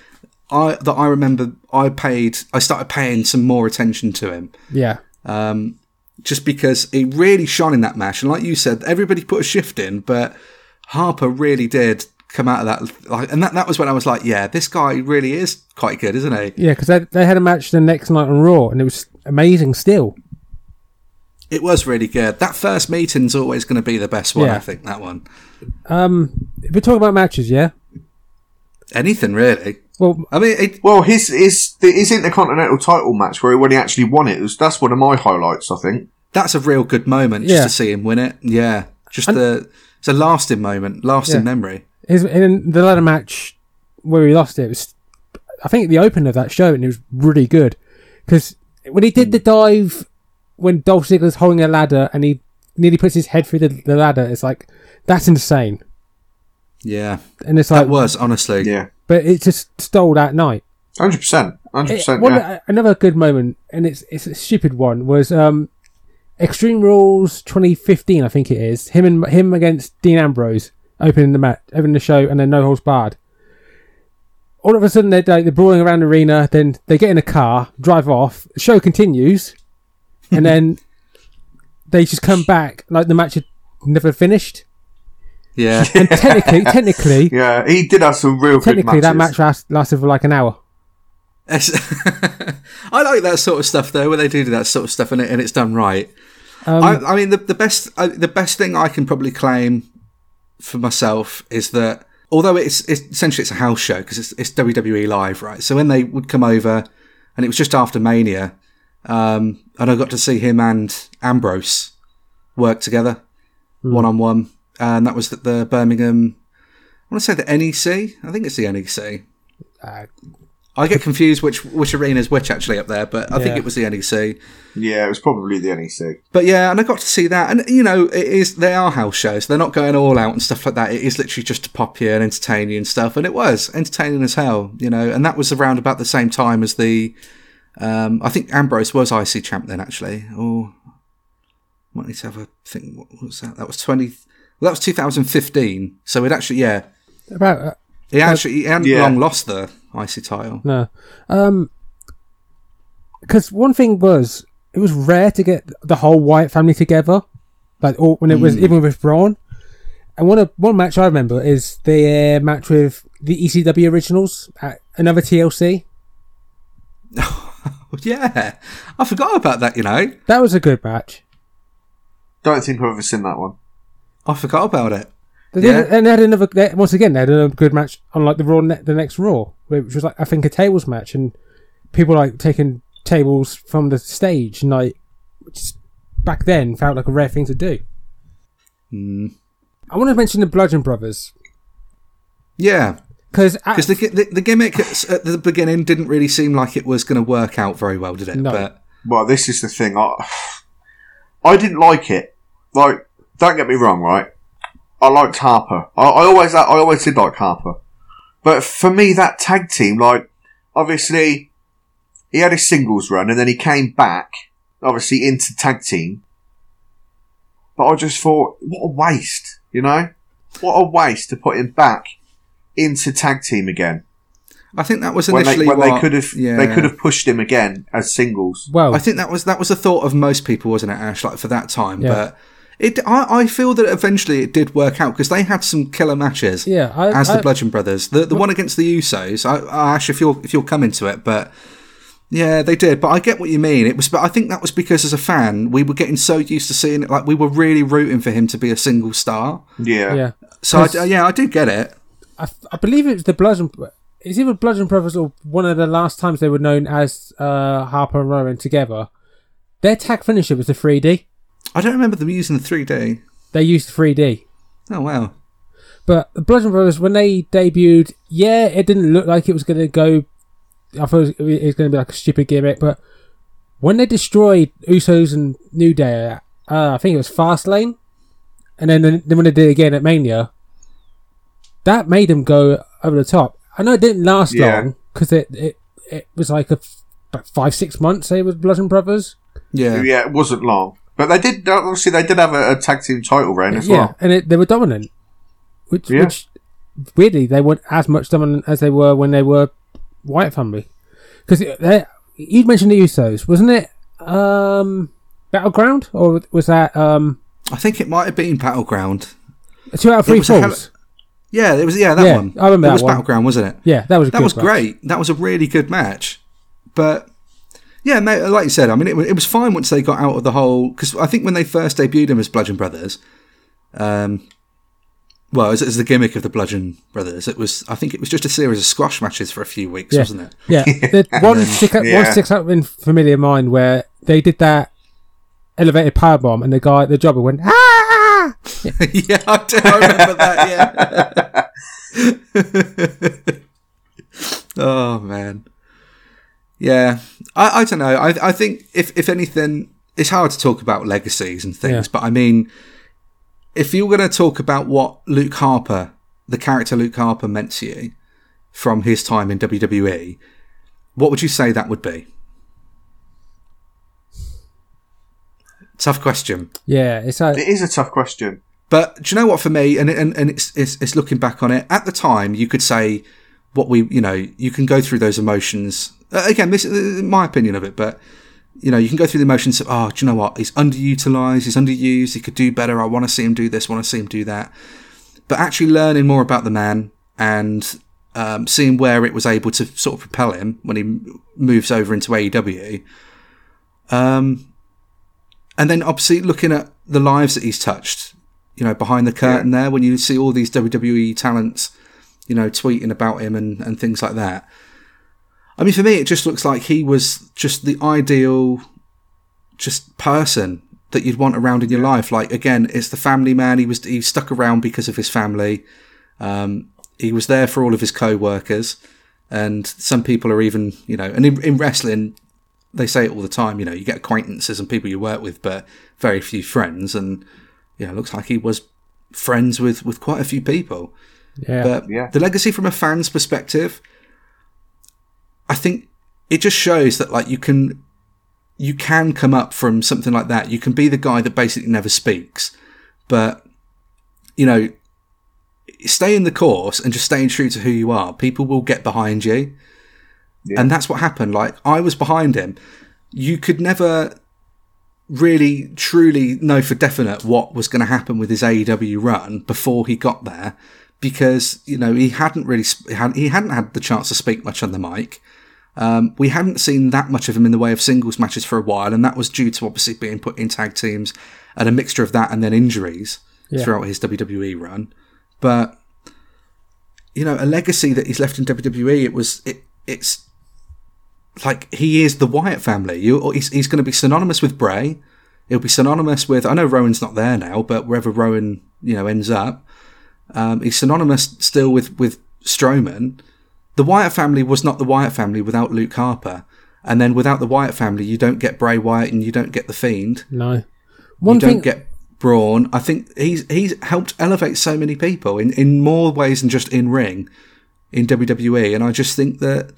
Speaker 1: I that I remember I paid I started paying some more attention to him
Speaker 2: yeah.
Speaker 1: Um, just because he really shone in that match and like you said everybody put a shift in but Harper really did come out of that like and that that was when I was like yeah this guy really is quite good isn't he
Speaker 2: Yeah, because they, they had a match the next night on Raw, and it was amazing still.
Speaker 1: it was really good that first meeting's always going to be the best one
Speaker 2: Yeah.
Speaker 1: I think that one
Speaker 2: Um, if we're talking about matches, yeah.
Speaker 1: anything really
Speaker 2: Well,
Speaker 1: I mean, it,
Speaker 3: well, his his the, his intercontinental title match where when he actually won it was that's one of my highlights. I think.
Speaker 1: that's a real good moment just
Speaker 2: Yeah.
Speaker 1: to see him win it. Yeah, just the it's a lasting moment, lasting
Speaker 2: Yeah.
Speaker 1: memory.
Speaker 2: His in the ladder match where he lost it, it was, I think, the opener of that show, and it was really good because when he did the dive when Dolph Ziggler's holding a ladder and he nearly puts his head through the, the ladder, it's like that's insane,
Speaker 1: Yeah,
Speaker 2: and it's like
Speaker 1: that
Speaker 2: like,
Speaker 1: was honestly.
Speaker 3: Yeah,
Speaker 2: but it just stole that night.
Speaker 3: hundred percent, hundred
Speaker 2: It-
Speaker 3: percent.
Speaker 2: one-
Speaker 3: Yeah,
Speaker 2: Another good moment, and it's it's a stupid one, was um, Extreme Rules 2015, I think it is. Him and him against Dean Ambrose opening the match, opening the show, and then no holds barred. All of a sudden, they're they're brawling around the arena. Then they get in a car, drive off. The show continues, and then they just come back like the match had never finished.
Speaker 1: Yeah,
Speaker 2: And technically, technically,
Speaker 3: yeah, he did have some real good
Speaker 2: technically, that match last, lasted for like an hour.
Speaker 1: I like that sort of stuff though, where they do that sort of stuff and, it, and it's done right.
Speaker 2: Um,
Speaker 1: I, I mean, the, the best uh, the best thing I can probably claim for myself is that although it's, it's essentially it's a house show because it's, it's WWE live, right? So when they would come over, and it was just after Mania, um, and I got to see him and Ambrose work together one on one, and that was at the Birmingham. I want to say the NEC. I think it's the NEC.
Speaker 2: uh,
Speaker 1: I get confused which which arena is which actually up there, but I think it was the NEC.
Speaker 3: Yeah, it was probably the NEC.
Speaker 1: But yeah, and I got to see that, and you know, it is they are house shows. They're not going all out and stuff like that. It is literally just to pop you and entertain you and stuff. And it was entertaining as hell, you know. And that was around about the same time as the, um, I think Ambrose was IC champ then actually. Or might need to have a think. What was that? That was twenty. Well, that was 2015. So it actually, yeah,
Speaker 2: about uh,
Speaker 1: he actually he hadn't
Speaker 3: Yeah.
Speaker 1: long lost the IC title.
Speaker 2: No. Um 'cause because one thing was, it was rare to get the whole Wyatt family together, like all, when it was even with Braun. And one of, one match I remember is the uh, match with the ECW originals at another TLC.
Speaker 1: Yeah, I forgot about that. You know,
Speaker 2: That was a good match.
Speaker 3: Don't think I've ever seen that one.
Speaker 1: I forgot about it.
Speaker 2: They
Speaker 1: Yeah.
Speaker 2: did, and they had another. They, once again, they had another good match on like the Raw, ne- the next Raw, which was like I think a tables match, and people like taking tables from the stage, and like which back then felt like a rare thing to do.
Speaker 1: Hmm.
Speaker 2: I want to mention the Bludgeon Brothers
Speaker 1: Yeah,
Speaker 2: because
Speaker 1: because the, the the gimmick at at the beginning didn't really seem like it was going to work out very well, did it?
Speaker 2: No.
Speaker 1: But
Speaker 3: Well, this is the thing. I, I didn't like it. Like, don't get me wrong, right? I liked Harper. I, I always, I always did like Harper. But for me, that tag team, like, obviously, he had his singles run and then he came back, obviously, into tag team. But I just thought, what a waste, you know? What a waste to put him back into tag team again.
Speaker 1: I think that was
Speaker 3: When they,
Speaker 1: initially
Speaker 3: when
Speaker 1: what,
Speaker 3: they could have,
Speaker 1: yeah.
Speaker 3: they could have pushed him again as singles.
Speaker 2: well,
Speaker 1: I think that was that was a thought of most people, wasn't it, Ash? Like for that time,
Speaker 2: Yeah.
Speaker 1: but It, I, I feel that eventually it did work out because they had some killer matches.
Speaker 2: Yeah, I-
Speaker 1: as the
Speaker 2: I-
Speaker 1: Bludgeon Brothers, the the one against the Usos. I, I actually, if you'll if you'll come into it, but yeah, they did. But I get what you mean. It was, but I think that was because as a fan, we were getting so used to seeing it. Like we were really rooting for him to be a single star.
Speaker 3: Yeah.
Speaker 2: Yeah.
Speaker 1: So I,
Speaker 2: 'Cause-
Speaker 1: yeah, I do get it.
Speaker 2: I, I believe it was the Bludgeon. Is either Bludgeon Brothers or one of the last times they were known as uh, Harper and Rowan together. Their tag finisher was the 3D.
Speaker 1: I don't remember them using the 3D.
Speaker 2: They used 3D.
Speaker 1: Oh wow.
Speaker 2: But the Bludgeon Brothers, when they debuted, yeah, it didn't look like it was going to go. I thought it was, was going to be like a stupid gimmick, but when they destroyed Usos and New Day, uh, I think it was Fastlane, and then, then when they did it again at Mania, that made them go over the top. I know it didn't last
Speaker 3: Yeah.
Speaker 2: long because it, it it was like a f- about five six months. They was Bludgeon Brothers,
Speaker 1: Yeah.
Speaker 3: Yeah, it wasn't long. But they did, obviously, they did have a, a tag team title reign as
Speaker 2: yeah,
Speaker 3: well.
Speaker 2: and it, they were dominant. Which,
Speaker 3: Yeah.
Speaker 2: which weirdly they weren't as much dominant as they were when they were Wyatt Family. Because you mentioned the Usos, wasn't it? Um, Battleground, or was that um,
Speaker 1: I think it might have been Battleground.
Speaker 2: two out of three
Speaker 1: was a hell-
Speaker 2: falls?
Speaker 1: Yeah, it was. Yeah, that
Speaker 2: Yeah,
Speaker 1: one.
Speaker 2: I remember
Speaker 1: It
Speaker 2: that
Speaker 1: was
Speaker 2: one.
Speaker 1: Battleground, wasn't it?
Speaker 2: Yeah, that was a
Speaker 1: That
Speaker 2: good
Speaker 1: was
Speaker 2: match.
Speaker 1: great. That was a really good match. But yeah, mate, like you said, I mean, it, it was fine once they got out of the whole. Because I think when they first debuted him as Bludgeon Brothers, um, well, as, as the gimmick of the Bludgeon Brothers, it was. I think it was just a series of squash matches for a few weeks,
Speaker 2: Yeah.
Speaker 1: wasn't it?
Speaker 2: Yeah, the one stick up,
Speaker 3: Yeah.
Speaker 2: one sticks up in familiar mind where they did that elevated power bomb, and the guy, the jobber, went ah.
Speaker 1: yeah, I, do, I remember that. Yeah. oh man. Yeah, I, I don't know. I I think if if anything, it's hard to talk about legacies and things,
Speaker 2: Yeah.
Speaker 1: but I mean, if you were going to talk about what Luke Harper, the character Luke Harper, meant to you from his time in WWE, what would you say that would be? Tough question.
Speaker 2: Yeah, it's like
Speaker 3: It is a tough question.
Speaker 1: But do you know what? For me, and and, and it's, it's it's looking back on it at the time, you could say what we you know you can go through those emotions. Uh, again, this is my opinion of it, but you know you can go through the emotions of oh, do you know what? He's underutilized. He's underused. He could do better. I want to see him do this. Want to see him do that. But actually learning more about the man and um, seeing where it was able to sort of propel him when he moves over into AEW. Um, and then obviously looking at the lives that he's touched, you know, behind the curtain there, when you see all these WWE talents, you know, tweeting about him and, and things like that. I mean, for me, it just looks like he was just the ideal, just person that you'd want around in your life. Like again, it's the family man. He was he stuck around because of his family. Um, he was there for all of his co-workers, and some people are even, you know, and in, in wrestling, they say it all the time. You know, you get acquaintances and people you work with, but very few friends. And you know, it looks like he was friends with with quite a few people.
Speaker 2: yeah,
Speaker 1: But
Speaker 3: Yeah.
Speaker 1: the legacy from a fan's perspective, I think it just shows that like you can you can come up from something like that. You can be the guy that basically never speaks, but you know, stay in the course and just staying true to who you are. People will get behind you.
Speaker 3: Yeah.
Speaker 1: And that's what happened. Like I was behind him. You could never really truly know for definite what was going to happen with his AEW run before he got there because you know he hadn't really sp- he hadn't- he hadn't had the chance to speak much on the mic. Um, we hadn't seen that much of him in the way of singles matches for a while, and that was due to obviously being put in tag teams and a mixture of that and then injuries
Speaker 2: Yeah.
Speaker 1: throughout his WWE run. But you know, a legacy that he's left in WWE, it was it it's like he is the Wyatt family. You, he's, he's going to be synonymous with Bray. He'll be synonymous with. I know Rowan's not there now, but wherever Rowan you know ends up, um, he's synonymous still with with Strowman. The Wyatt family was not the Wyatt family without Luke Harper, and then without the Wyatt family, you don't get Bray Wyatt and you don't get the Fiend.
Speaker 2: no. One
Speaker 1: you
Speaker 2: thing,
Speaker 1: don't get Braun. I think he's he's helped elevate so many people in, in more ways than just in ring in WWE, and I just think that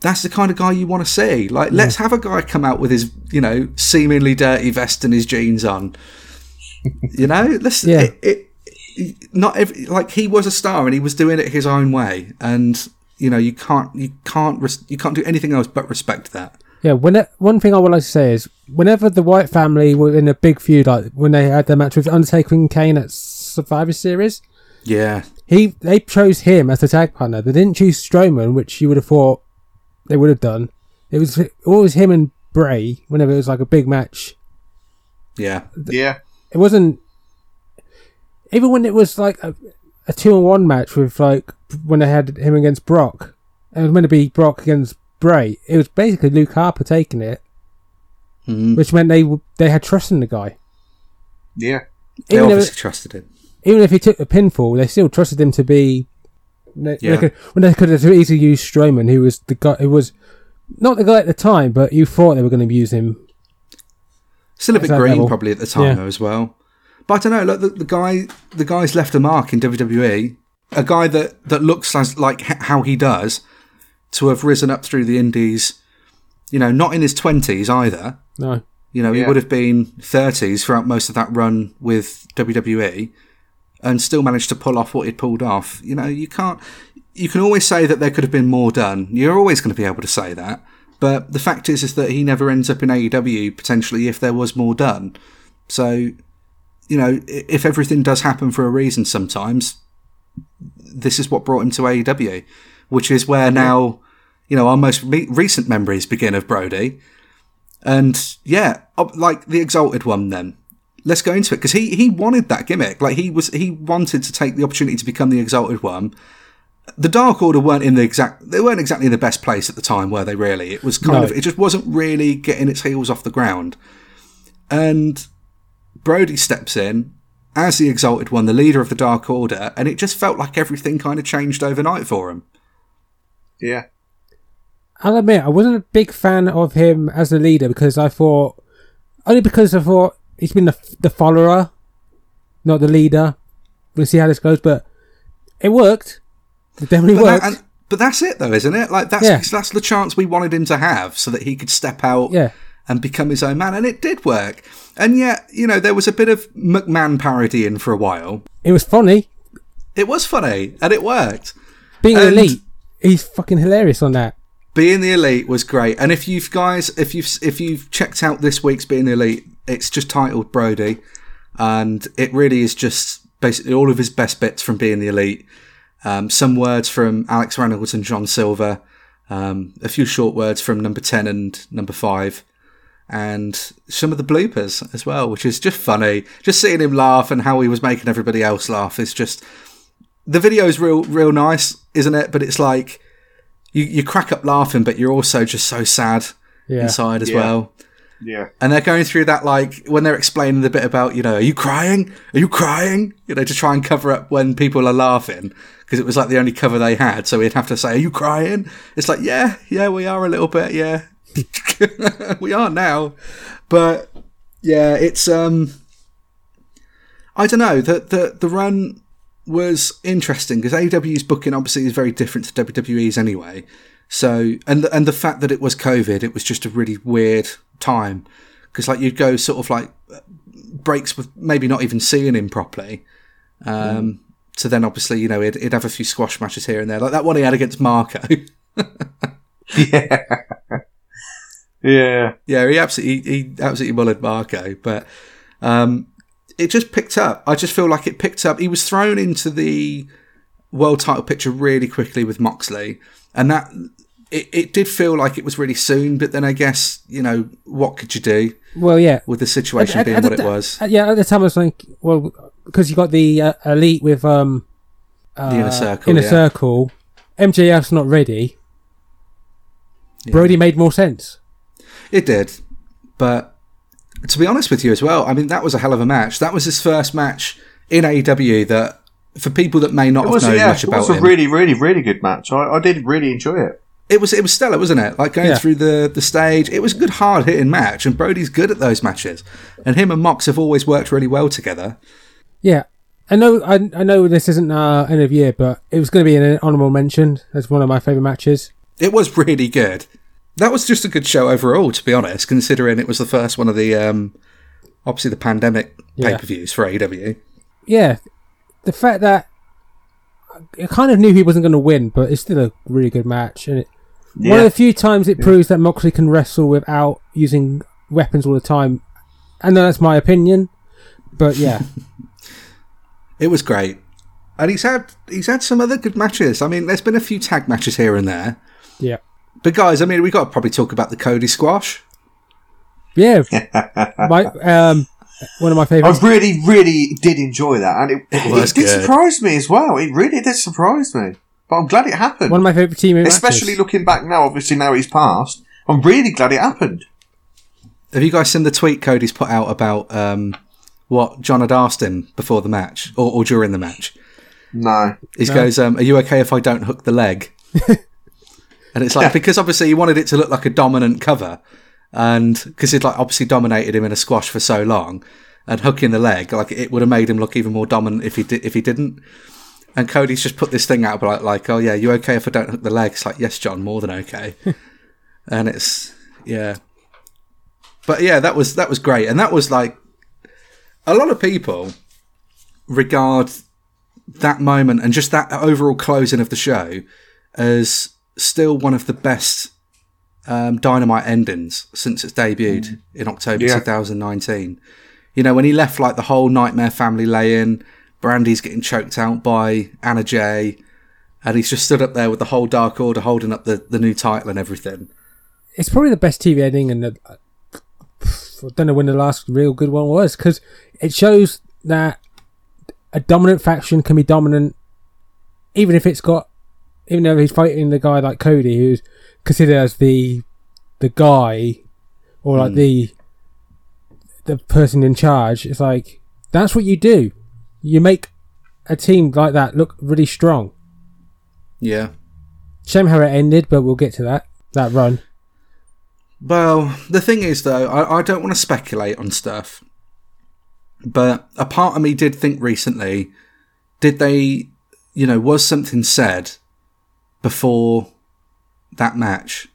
Speaker 1: that's the kind of guy you want to see. Like, let's have a guy come out with his you know seemingly dirty vest and his jeans on. You know, let's
Speaker 2: Yeah.
Speaker 1: it, it, not every, like he was a star and he was doing it his own way, and you know you can't you can't res- you can't do anything else but respect that.
Speaker 2: Yeah, when it, one thing I would like to say is whenever the Wyatt family were in a big feud, like when they had their match with Undertaker and Kane at Survivor Series,
Speaker 1: Yeah,
Speaker 2: he they chose him as the tag partner. They didn't choose Strowman, which you would have thought they would have done. It was always him and Bray whenever it was like a big match.
Speaker 1: yeah,
Speaker 3: Yeah.
Speaker 2: It wasn't even when it was like a, a two on one match with like when they had him against Brock. It was meant to be Brock against Bray. It was basically Luke Harper taking it,
Speaker 1: Mhm.
Speaker 2: which meant they they had trust in the guy.
Speaker 3: Yeah.
Speaker 1: they
Speaker 2: Even if,
Speaker 1: obviously trusted him.
Speaker 2: even if he took the pinfall, they still trusted him to be. They,
Speaker 1: Yeah.
Speaker 2: they could, when they could have easily used Strowman, who was the guy who was not the guy at the time, but you thought they were going to use him.
Speaker 1: Still a bit green
Speaker 2: level.
Speaker 1: probably at the time
Speaker 2: Yeah.
Speaker 1: though as well. But I don't know. Look, the, the guy, the guy's left a mark in WWE. A guy that that looks as like how he does to have risen up through the Indies. You know, not in his twenties either.
Speaker 2: No,
Speaker 1: You know, he would have been thirties throughout most of that run with WWE, and still managed to pull off what he'd pulled off. You know, you can't. You can always say that there could have been more done. You're always going to be able to say that. But the fact is, is that he never ends up in AEW potentially if there was more done. So, you know, if everything does happen for a reason, sometimes this is what brought him to AEW, which is where now, you know, our most re- recent memories begin of Brodie. And yeah, like the Exalted one, then let's go into it because he he wanted that gimmick. Like he was he wanted to take the opportunity to become the Exalted one. The Dark Order weren't in the exact they weren't exactly in the best place at the time, were they? Really, it was kind
Speaker 2: No.
Speaker 1: of it just wasn't really getting its heels off the ground. And Brodie steps in as the Exalted One, the leader of the Dark Order, and it just felt like everything kind of changed overnight for him.
Speaker 3: Yeah.
Speaker 2: I'll admit I wasn't a big fan of him as a leader because I thought only because I thought he's been the the follower, not the leader. We'll see how this goes, but it worked. It definitely
Speaker 1: But,
Speaker 2: worked.
Speaker 1: that, and, but that's it, though, isn't it? Like that's
Speaker 2: Yeah.
Speaker 1: that's the chance we wanted him to have, so that he could step out
Speaker 2: yeah,
Speaker 1: and become his own man, and it did work. And yet, you know, there was a bit of McMahon parody in for a while.
Speaker 2: it was funny.
Speaker 1: It was funny, and it worked.
Speaker 2: Being
Speaker 1: And-
Speaker 2: elite, he's fucking hilarious on that.
Speaker 1: Being the elite was great, and if you've guys, if you've if you've checked out this week's Being the Elite, it's just titled Brodie, and it really is just basically all of his best bits from Being the Elite. Um, some words from Alex Reynolds and John Silver, um, a few short words from number ten and number five, and some of the bloopers as well, which is just funny. Just seeing him laugh and how he was making everybody else laugh is just the video's real real nice, isn't it? But it's like you, you crack up laughing, but you're also just so sad
Speaker 2: Yeah,
Speaker 1: inside as
Speaker 3: Yeah.
Speaker 1: well.
Speaker 3: Yeah.
Speaker 1: And they're going through that like when they're explaining the bit about you know, are you crying? Are you crying? You know, to try and cover up when people are laughing because it was like the only cover they had. So he'd have to say, "Are you crying?" It's like, yeah, yeah, we are a little bit, yeah, we are now. But yeah, it's um, I don't know. The the the run was interesting because AEW's booking obviously is very different to WWE's anyway. So and the, and the fact that it was COVID, it was just a really weird time because like you'd go sort of like breaks with maybe not even seeing him properly. Um, So then obviously you know he'd, he'd have a few squash matches here and there, like that one he had against Marko.
Speaker 3: Yeah. Yeah.
Speaker 1: Yeah, he absolutely he absolutely mullered Marko, but um, it just picked up. I just feel like it picked up. He was thrown into the world title picture really quickly with Moxley, and that it, it did feel like it was really soon. But then I guess you know what could you do
Speaker 2: well, yeah.
Speaker 1: with the situation
Speaker 2: At-
Speaker 1: being
Speaker 2: at
Speaker 1: what
Speaker 2: the-
Speaker 1: it was?
Speaker 2: uh, yeah, at the time I was like, well, because you got the uh, elite with um, uh,
Speaker 1: The Inner Circle,
Speaker 2: Inner
Speaker 1: yeah.
Speaker 2: circle. MJF's not ready. Brodie made more sense.
Speaker 1: It did, but to be honest with you as well, I mean that was a hell of a match. That was his first match in AEW. That for people that may not
Speaker 3: It
Speaker 1: have
Speaker 3: was,
Speaker 1: known
Speaker 3: yeah,
Speaker 1: much
Speaker 3: it was a
Speaker 1: him,
Speaker 3: really, really, really good match. I, I did really enjoy it.
Speaker 1: it was it was stellar, wasn't it? Like going
Speaker 2: Yeah.
Speaker 1: through the the stage, it was a good hard hitting match, and Brodie's good at those matches, and him and Mox have always worked really well together.
Speaker 2: Yeah, I know. I, I know this isn't uh, end of year, but it was going to be an honourable mention as one of my favourite matches.
Speaker 1: It was really good. That was just a good show overall, to be honest, considering it was the first one of the um, obviously the pandemic
Speaker 2: Yeah.
Speaker 1: pay per views for AEW.
Speaker 2: Yeah, the fact that I kind of knew he wasn't going to win, but it's still a really good match, and it, One of the few times it proves that Moxley can wrestle without using weapons all the time. And that's my opinion, but yeah,
Speaker 1: It was great, and he's had he's had some other good matches. I mean, there's been a few tag matches here and there,
Speaker 2: yeah,
Speaker 1: but guys, I mean, we got to probably talk about the Cody squash.
Speaker 2: yeah. my um, one of my
Speaker 3: I really, really did enjoy that, and it,
Speaker 1: It
Speaker 3: it, did surprise me as well. It really did surprise me, but I'm glad it happened.
Speaker 2: One of my favorite team
Speaker 3: Especially
Speaker 2: matches.
Speaker 3: looking back now, obviously now he's passed. I'm really glad it happened.
Speaker 1: Have you guys seen the tweet Cody's put out about um, what Jon had asked him before the match or, or during the match?
Speaker 3: No,
Speaker 1: He goes, um, "Are you okay if I don't hook the leg?" and it's like because obviously he wanted it to look like a dominant cover, and because he'd like obviously dominated him in a squash for so long, and hooking the leg like it would have made him look even more dominant if he did if he didn't. And Cody's just put this thing out like, like, "Oh yeah, you okay if I don't hook the leg?" It's like, "Yes, Jon, more than okay." and it's yeah, but yeah, that was that was great, and that was like a lot of people regard that moment and just that overall closing of the show as still one of the best um, dynamite endings since it's debuted in October
Speaker 3: Yeah.
Speaker 1: 2019. You know, when he left like the whole Nightmare family lay in, Brandi's getting choked out by Anna Jay, and he's just stood up there with the whole Dark Order holding up the, the new title and everything.
Speaker 2: it's probably the best TV ending, and I don't know when the last real good one was because it shows that a dominant faction can be dominant, even if it's got, even though he's fighting the guy like Cody, who's considered as the the guy or like hmm. the the person in charge. It's like that's what you do. You make a team like that look really strong.
Speaker 1: Yeah.
Speaker 2: Shame how it ended, but we'll get to that that run.
Speaker 1: Well, the thing is, though, I, I don't want to speculate on stuff, but a part of me did think recently, did they, you know, was something said before that match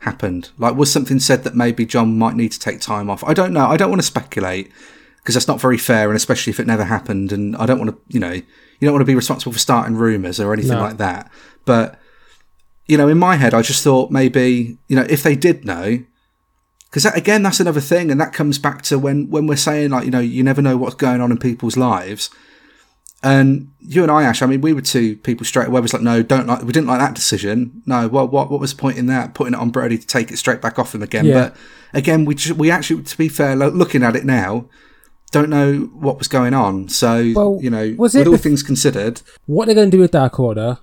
Speaker 1: happened? Like, was something said that maybe Jon might need to take time off? I don't know. I don't want to speculate because that's not very fair, and especially if it never happened, and I don't want to, you know, you don't want to be responsible for starting rumours or anything
Speaker 2: No.
Speaker 1: like that. But you know, in my head, I just thought maybe, you know, if they did know, because that, again, that's another thing, and that comes back to when when we're saying like, you know, you never know what's going on in people's lives. And you and I, Ash, I mean, we were two people straight away. Was like, no, don't like. We didn't like that decision. No, well, what what was the point in that? Putting it on Brodie to take it straight back off him again.
Speaker 2: Yeah.
Speaker 1: But again, we ju- we actually, to be fair, lo- looking at it now, don't know what was going on. So
Speaker 2: Well,
Speaker 1: you know,
Speaker 2: was
Speaker 1: with
Speaker 2: it
Speaker 1: all
Speaker 2: bef-
Speaker 1: things considered,
Speaker 2: what are they're going to do with Dark Order?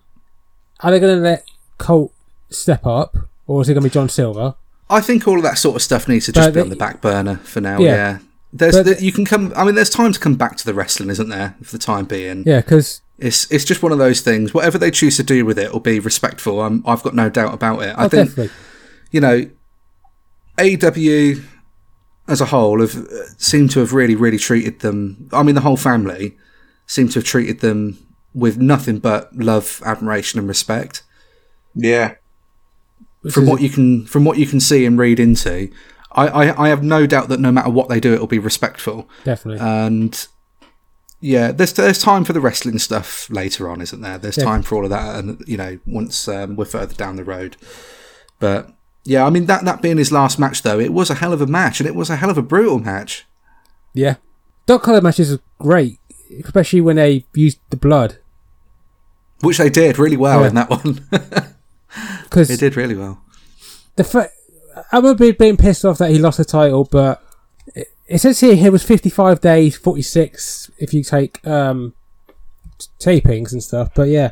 Speaker 2: Are they going to let Colt step up, or is it going to be John Silver?
Speaker 1: I think all of that sort of stuff needs to just
Speaker 2: But
Speaker 1: be on
Speaker 2: the-
Speaker 1: the back burner for now.
Speaker 2: Yeah.
Speaker 1: Yeah. There's
Speaker 2: But-
Speaker 1: the, you can come. I mean, there's time to come back to the wrestling, isn't there? For the time being,
Speaker 2: Yeah, because
Speaker 1: it's it's just one of those things. Whatever they choose to do with it will be respectful. I'm, I've got no doubt about it. I
Speaker 2: oh,
Speaker 1: think
Speaker 2: definitely.
Speaker 1: you know, AEW as a whole have uh, seemed to have really, really treated them. I mean, the whole family seem to have treated them with nothing but love, admiration, and respect.
Speaker 3: yeah,
Speaker 2: Which
Speaker 1: from
Speaker 2: is-
Speaker 1: what you can from what you can see and read into, I, I, I have no doubt that no matter what they do, it will be respectful.
Speaker 2: definitely.
Speaker 1: And yeah, there's there's time for the wrestling stuff later on, isn't there? There's
Speaker 2: Yeah.
Speaker 1: time for all of that, and you know, once um, we're further down the road. But yeah, I mean that that being his last match, though, it was a hell of a match, and it was a hell of a brutal match.
Speaker 2: yeah, Dog Collar matches are great, especially when they used the blood.
Speaker 1: Which they did really well
Speaker 2: Yeah.
Speaker 1: in that one.
Speaker 2: Because
Speaker 1: they did really well.
Speaker 2: the fa- I remember being- being pissed off that he lost the title, but it, it says here he was 55 days, 46 if you take um, t- tapings and stuff. But yeah,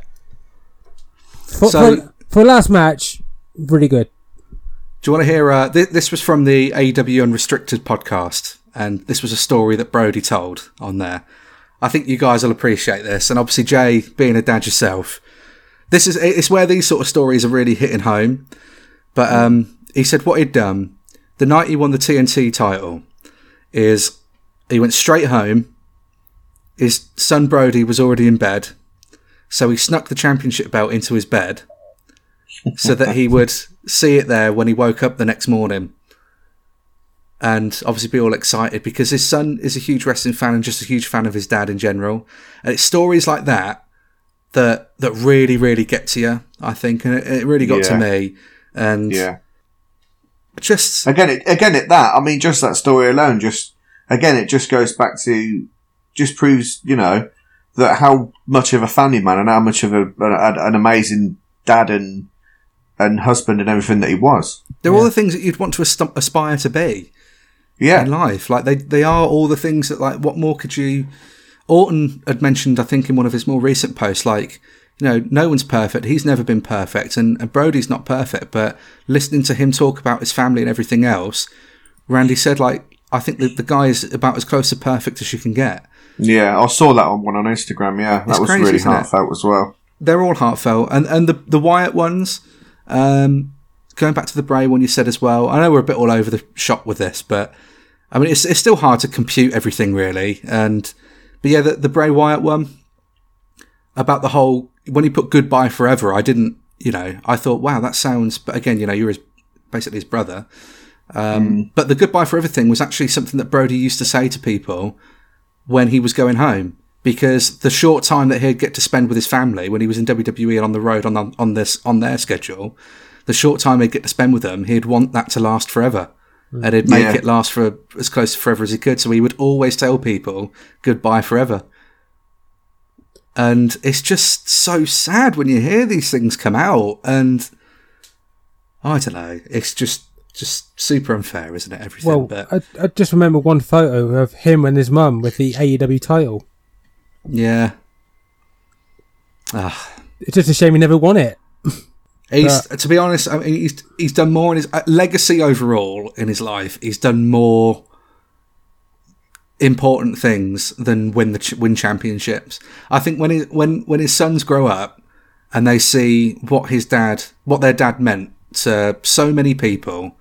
Speaker 2: for,
Speaker 1: So-
Speaker 2: for, for last match, really good.
Speaker 1: Do you want to hear? Uh, th- this was from the AEW Unrestricted podcast, and this was a story that Brodie told on there. I think you guys will appreciate this, and obviously Jay, being a dad yourself, this is it's where these sort of stories are really hitting home. But um, he said what he'd done the night he won the TNT title is he went straight home. His son Brodie was already in bed, so he snuck the championship belt into his bed so that he would see it there when he woke up the next morning and obviously be all excited because his son is a huge wrestling fan and just a huge fan of his dad in general. And it's stories like that that that really, really get to you, I think. And it, it really got to me and
Speaker 3: Yeah.
Speaker 1: Just
Speaker 3: Again, it, again, at that, I mean, just that story alone, just again, it just goes back to, just proves, you know, that how much of a family man and how much of a, an, an amazing dad and and husband and everything that he was.
Speaker 1: they're all the things that you'd want to aspire to be.
Speaker 3: Yeah,
Speaker 1: in life. Like they, they are all the things that like what more could you Orton had mentioned, I think, in one of his more recent posts, like, you know, no one's perfect. He's never been perfect and, and Brodie's not perfect, but listening to him talk about his family and everything else, Randy said like I think that the guy is about as close to perfect as you can get.
Speaker 3: yeah, I saw that on one on Instagram. Yeah, that
Speaker 1: It's
Speaker 3: was
Speaker 1: crazy,
Speaker 3: really
Speaker 1: it?
Speaker 3: heartfelt as well.
Speaker 1: They're all heartfelt. And and the the Wyatt ones, um going back to the Bray one you said as well, I know we're a bit all over the shop with this, but I mean it's it's still hard to compute everything really. And but yeah, the, the Bray Wyatt one about the whole when he put goodbye forever, I didn't you know, I thought, wow, that sounds but again, you know, you're his basically his brother. Um, But the goodbye forever thing was actually something that Brodie used to say to people when he was going home. Because the short time that he'd get to spend with his family when he was in WWE and on the road on on this on their schedule, the short time he'd get to spend with them, he'd want that to last forever. And he'd make
Speaker 3: Yeah.
Speaker 1: it last for as close to forever as he could. So he would always tell people goodbye forever. And it's just so sad when you hear these things come out. And I don't know. It's just just super unfair, isn't it? Everything.
Speaker 2: Well,
Speaker 1: but
Speaker 2: I, I just remember one photo of him and his mum with the AEW title.
Speaker 1: yeah. Ah.
Speaker 2: It's just a shame he never won it.
Speaker 1: He's, to be honest, I mean, he's he's done more in his uh, legacy overall in his life. He's done more important things than win the ch- win championships. I think when he, when when his sons grow up and they see what his dad, what their dad meant to so many people,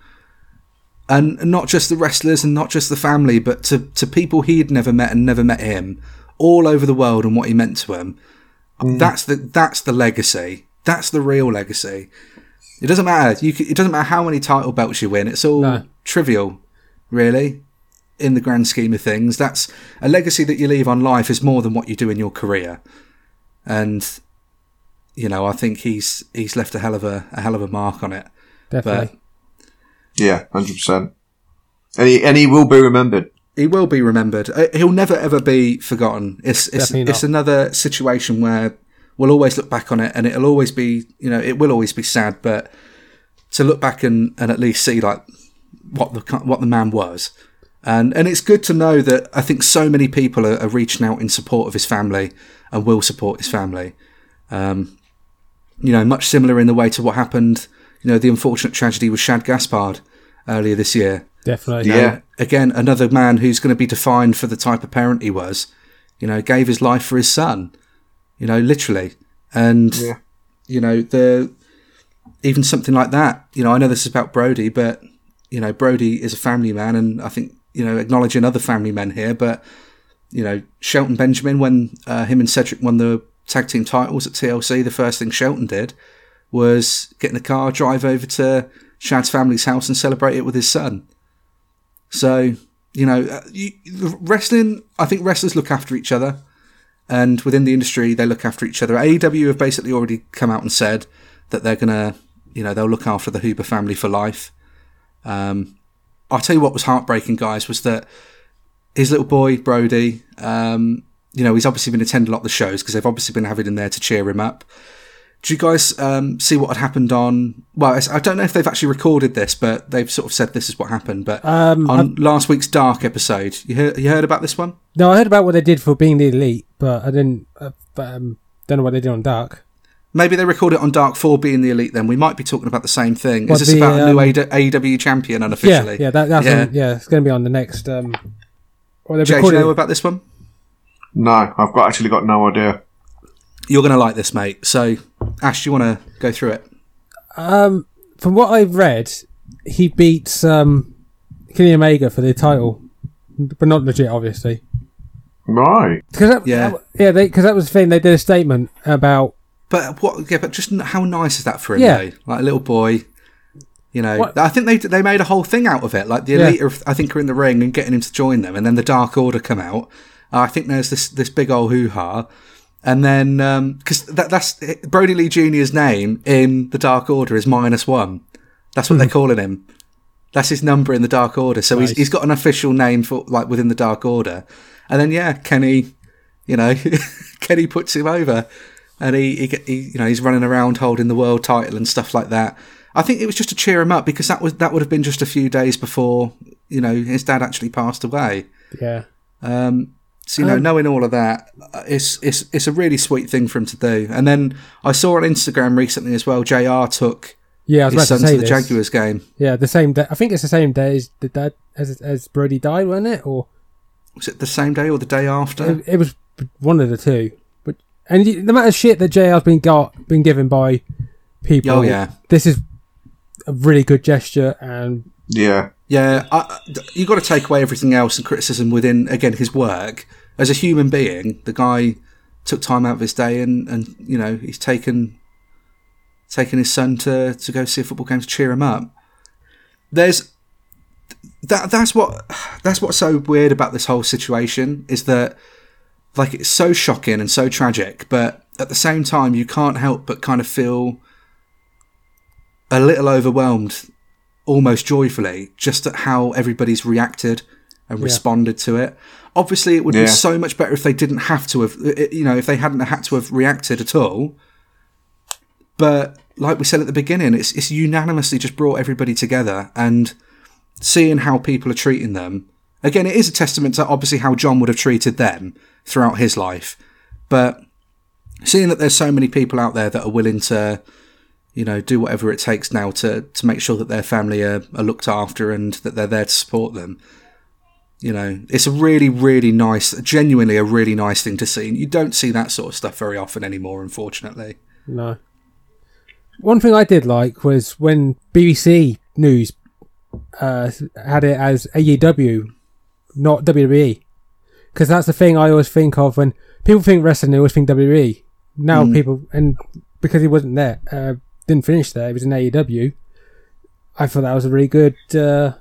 Speaker 1: and not just the wrestlers and not just the family, but to to people he had never met and never met him all over the world and what he meant to him. Mm. That's the that's the legacy. That's the real legacy. It doesn't matter. You can, it doesn't matter how many title belts you win. It's all
Speaker 2: No.
Speaker 1: trivial, really, in the grand scheme of things. That's a legacy that you leave on life is more than what you do in your career. And you know, I think he's he's left a hell of a, a hell of a mark on it.
Speaker 2: Definitely.
Speaker 3: Yeah, hundred percent. And he and he will be remembered.
Speaker 1: he will be remembered. Uh, He'll never ever be forgotten. It's it's it's another situation where we'll always look back on it, and it'll always be you know it will always be sad, but to look back and, and at least see like what the what the man was, and and it's good to know that I think so many people are, are reaching out in support of his family and will support his family. Um, you know, much similar in the way to what happened. You know, the unfortunate tragedy with Shad Gaspard earlier this year.
Speaker 2: Definitely.
Speaker 3: Yeah.
Speaker 1: Um, again, another man who's going to be defined for the type of parent he was. You know, gave his life for his son. You know, literally, and
Speaker 3: Yeah.
Speaker 1: you know the even something like that. You know, I know this is about Brodie, but you know, Brodie is a family man, and I think you know acknowledging other family men here, but you know, Shelton Benjamin when uh, him and Cedric won the tag team titles at TLC, the first thing Shelton did was get in the car, drive over to Shad's family's house, and celebrate it with his son. So, you know, uh, you, wrestling, I think wrestlers look after each other. And within the industry, they look after each other. AEW have basically already come out and said that they're going to, you know, they'll look after the Huber family for life. Um, I'll tell you what was heartbreaking, guys, was that his little boy, Brodie, um, you know, he's obviously been attending a lot of the shows because they've obviously been having him there to cheer him up. Do you guys um, see what had happened on? Well, I don't know if they've actually recorded this, but they've sort of said this is what happened. But
Speaker 2: Um,
Speaker 1: on last week's Dark episode, you heard, you heard about this one?
Speaker 2: No, I heard about what they did for being the elite, but I didn't. Uh, um, don't know what they did on Dark.
Speaker 1: Maybe they record it on Dark 4 being the elite then. We might be talking about the same thing.
Speaker 2: What,
Speaker 1: is this
Speaker 2: the,
Speaker 1: about a new
Speaker 2: um,
Speaker 1: AEW champion unofficially?
Speaker 2: Yeah, yeah, that, that's
Speaker 1: Yeah.
Speaker 2: On, yeah. It's going to be on the next. Um, well, they
Speaker 1: Jay, do you know about this one?
Speaker 3: No, I've got actually got no idea.
Speaker 1: You're going to like this, mate. So, Ash, do you want to go through it?
Speaker 2: um, from what I've read, he beats um, Kenny Omega for the title, but not legit, obviously.
Speaker 3: Right.
Speaker 2: Because that,
Speaker 1: Yeah.
Speaker 2: that- yeah, because that was the thing. They did a statement about
Speaker 1: But what? Yeah, but just how nice is that for him?
Speaker 2: Yeah.
Speaker 1: though? like a little boy. You know,
Speaker 2: What-
Speaker 1: I think they they made a whole thing out of it. Like the
Speaker 2: Yeah.
Speaker 1: elite, are, I think, are in the ring and getting him to join them, and then the Dark Order come out. Uh, I think there's this this big old hoo ha, and then because that, that's Brodie Lee Junior's name in the Dark Order is minus one. That's what they're calling him. That's his number in the Dark Order. So
Speaker 2: Nice.
Speaker 1: he's he's got an official name for like within the Dark Order. And then yeah, Kenny, you know, Kenny puts him over, and he, he he you know he's running around holding the world title and stuff like that. I think it was just to cheer him up because that was that would have been just a few days before you know his dad actually passed away.
Speaker 2: Yeah.
Speaker 1: Um, so you know,
Speaker 2: Um,
Speaker 1: knowing all of that, it's it's it's a really sweet thing for him to do. And then I saw on Instagram recently as well, JR took
Speaker 2: Yeah,
Speaker 1: his son
Speaker 2: to
Speaker 1: to, the
Speaker 2: this.
Speaker 1: Jaguars game.
Speaker 2: Yeah, the same day. I think it's the same day as the dad as as Brodie died, wasn't it? Or
Speaker 1: Was it the same day or the day after?
Speaker 2: it, it was one of the two. And the amount of shit that JR's been got been given by people.
Speaker 1: Oh yeah,
Speaker 2: this is a really good gesture, and
Speaker 3: Yeah.
Speaker 1: yeah. I, you got to take away everything else and criticism within again his work as a human being. The guy took time out of his day and and you know he's taken taken his son to to go see a football game to cheer him up. There's that that's what that's what's so weird about this whole situation is that like it's so shocking and so tragic, but at the same time you can't help but kind of feel a little overwhelmed almost joyfully just at how everybody's reacted and
Speaker 2: Yeah.
Speaker 1: responded to it. Obviously, it would
Speaker 3: Yeah.
Speaker 1: be so much better if they didn't have to have, you know, if they hadn't had to have reacted at all. But like we said at the beginning, it's it's unanimously just brought everybody together and seeing how people are treating them. Again, it is a testament to obviously how Jon would have treated them throughout his life. But seeing that there's so many people out there that are willing to, you know, do whatever it takes now to to make sure that their family are, are looked after and that they're there to support them. You know, it's a really, really nice, genuinely a really nice thing to see. And you don't see that sort of stuff very often anymore, unfortunately.
Speaker 2: no. One thing I did like was when BBC News uh, had it as AEW, not WWE, because that's the thing I always think of when people think wrestling. They always think WWE. Now
Speaker 1: Mm.
Speaker 2: people and because he wasn't there, uh, didn't finish there. He was in AEW. I thought that was a really good. Uh,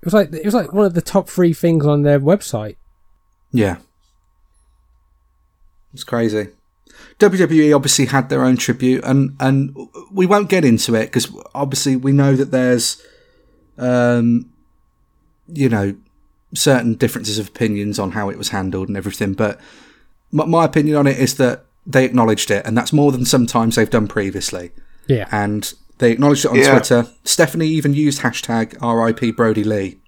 Speaker 2: it was like it was like one of the top three things on their website.
Speaker 1: Yeah. It's crazy. WWE obviously had their own tribute, and, and we won't get into it because obviously we know that there's, um, you know, certain differences of opinions on how it was handled and everything. But my, my opinion on it is that they acknowledged it, and that's more than sometimes they've done previously.
Speaker 2: Yeah,
Speaker 1: And they acknowledged it on
Speaker 3: Yeah.
Speaker 1: Twitter. Stephanie even used hashtag RIP Brodie Lee.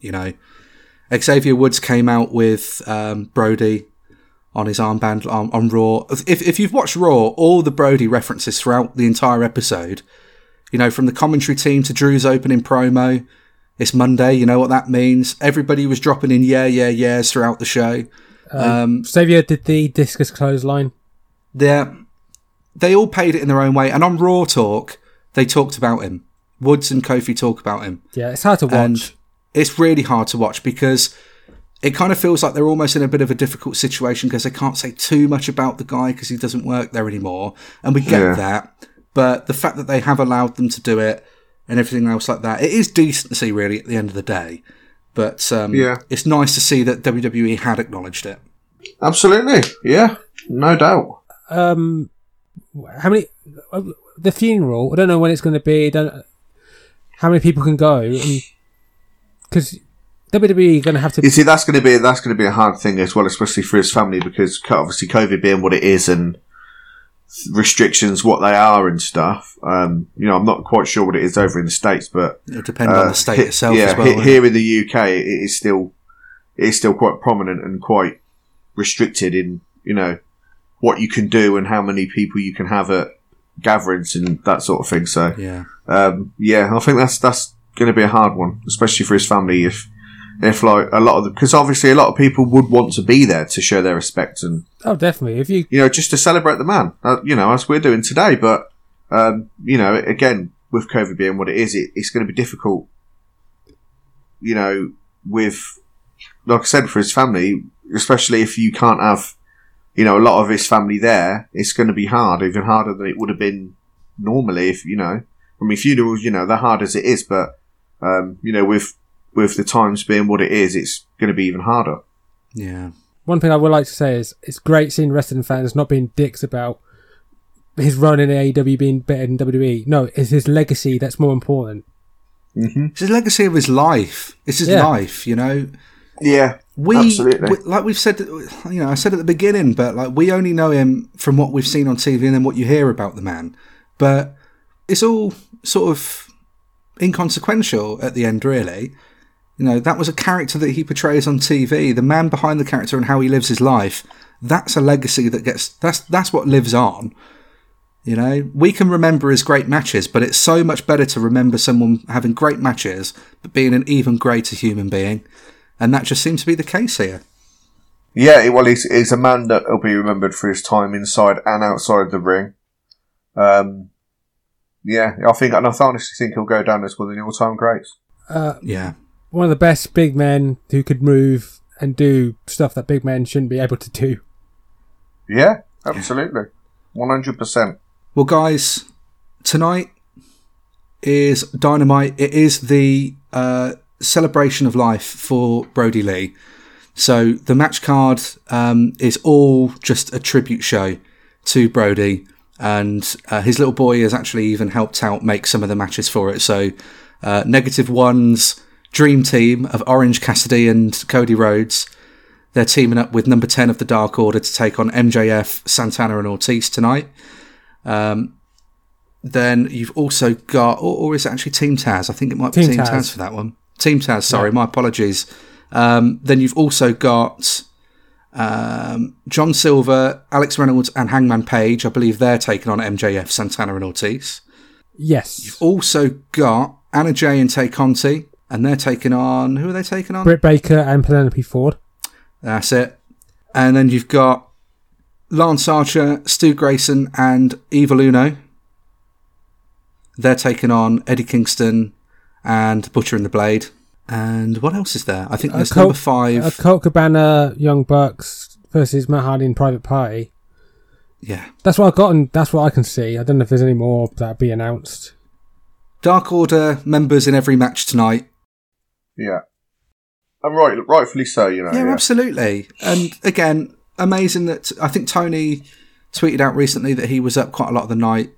Speaker 1: You know, Xavier Woods came out with um, Brodie on his armband on, on Raw. If, if you've watched Raw, all the Brodie references throughout the entire episode, you know, from the commentary team to Drew's opening promo, it's Monday, you know what that means. Everybody was dropping in yeah, yeah, yeahs throughout the show. Um,
Speaker 2: Xavier did the discus clothesline.
Speaker 1: they're, they all paid it in their own way. And on Raw Talk, they talked about him. Woods and Kofi talk about him.
Speaker 2: Yeah, it's hard to watch.
Speaker 1: And it's really hard to watch because it kind of feels like they're almost in a bit of a difficult situation because they can't say too much about the guy because he doesn't work there anymore. And we get
Speaker 3: Yeah.
Speaker 1: that. But the fact that they have allowed them to do it and everything else like that, it is decency really at the end of the day. But um,
Speaker 3: Yeah.
Speaker 1: it's nice to see that WWE had acknowledged it.
Speaker 3: Absolutely. Yeah. No doubt.
Speaker 2: um, how many uh, the funeral? I don't know when it's going to be. Don't how many people can go? Because WWE are going to have to.
Speaker 3: You see, that's going to be that's going to be a hard thing as well, especially for his family, because obviously COVID being what it is and restrictions what they are and stuff. Um, you know, I'm not quite sure what it is over in the states, but
Speaker 1: It'll depend on
Speaker 3: uh,
Speaker 1: the state
Speaker 3: he-
Speaker 1: itself
Speaker 3: yeah,
Speaker 1: as well.
Speaker 3: he-
Speaker 1: it?
Speaker 3: here in the UK, it is still it is still quite prominent and quite restricted in you know what you can do and how many people you can have at gatherings and that sort of thing. So
Speaker 1: Yeah.
Speaker 3: um, yeah, I think that's that's going to be a hard one, especially for his family. If if like a lot of because obviously a lot of people would want to be there to show their respect and
Speaker 2: oh, definitely. If you
Speaker 3: you know just to celebrate the man, uh, you know as we're doing today. But um, you know again with COVID being what it is, it, it's going to be difficult. You know with like I said for his family, especially if you can't have you know a lot of his family there, it's going to be hard, even harder than it would have been normally if you know. I mean, funerals, you know, they're hard as it is, but um, you know, with with the times being what it is, it's going to be even harder.
Speaker 1: Yeah.
Speaker 2: one thing I would like to say is it's great seeing wrestling fans not being dicks about his run in AEW being better than WWE. No, it's his legacy that's more important.
Speaker 3: hmm
Speaker 1: It's his legacy of his life. It's his
Speaker 2: Yeah.
Speaker 1: life, you know.
Speaker 3: Yeah,
Speaker 1: We,
Speaker 3: Absolutely.
Speaker 1: we- like we've said, you know, I said at the beginning, but like we only know him from what we've seen on TV and then what you hear about the man. But it's all sort of inconsequential at the end, really. You know, that was a character that he portrays on TV. The man behind the character and how he lives his life. That's a legacy that gets. That's that's what lives on. You know, we can remember his great matches, but it's so much better to remember someone having great matches, but being an even greater human being. And that just seems to be the case here.
Speaker 3: Yeah, well, he's, he's a man that will be remembered for his time inside and outside the ring. Um, yeah, I think, and I honestly think he'll go down as one of the all-time greats.
Speaker 2: Uh,
Speaker 1: Yeah.
Speaker 2: One of the best big men who could move and do stuff that big men shouldn't be able to do.
Speaker 3: Yeah, absolutely, one hundred percent.
Speaker 1: Well, guys, tonight is Dynamite. It is the uh, celebration of life for Brodie Lee. So the match card um, is all just a tribute show to Brodie, and uh, his little boy has actually even helped out make some of the matches for it. So uh, One's dream team of Orange Cassidy and Cody Rhodes. They're teaming up with number 10 of the Dark Order to take on MJF, Santana, and Ortiz tonight. Um, then you've also got, or, or is it actually Team Taz? I think it might be
Speaker 2: Team
Speaker 1: Team
Speaker 2: Taz.
Speaker 1: Taz. for that one. Team Taz, sorry, my apologies. Um, then you've also got um, John Silver, Alex Reynolds, and Hangman Page. I believe they're taking on MJF, Santana, and Ortiz.
Speaker 2: Yes.
Speaker 1: You've also got Anna Jay and Tay Conti, and they're taking on, who are they taking on?
Speaker 2: Britt Baker and Penelope Ford.
Speaker 1: That's it. And then you've got Lance Archer, Stu Grayson, and Evil Uno. They're taking on Eddie Kingston and Butcher and the Blade. And what else is there? I think
Speaker 2: A
Speaker 1: there's
Speaker 2: Colt-
Speaker 1: number five.
Speaker 2: A Colt Cabana, Young Bucks versus Matt Hardy in Private Party.
Speaker 1: yeah.
Speaker 2: That's what I got, and that's what I can see. I don't know if there's any more that'll be announced.
Speaker 1: Dark Order members in every match tonight.
Speaker 3: Yeah, and right, rightfully so. You know,
Speaker 1: Yeah,
Speaker 3: yeah.
Speaker 1: absolutely. And again, amazing that I think Tony tweeted out recently that he was up quite a lot of the night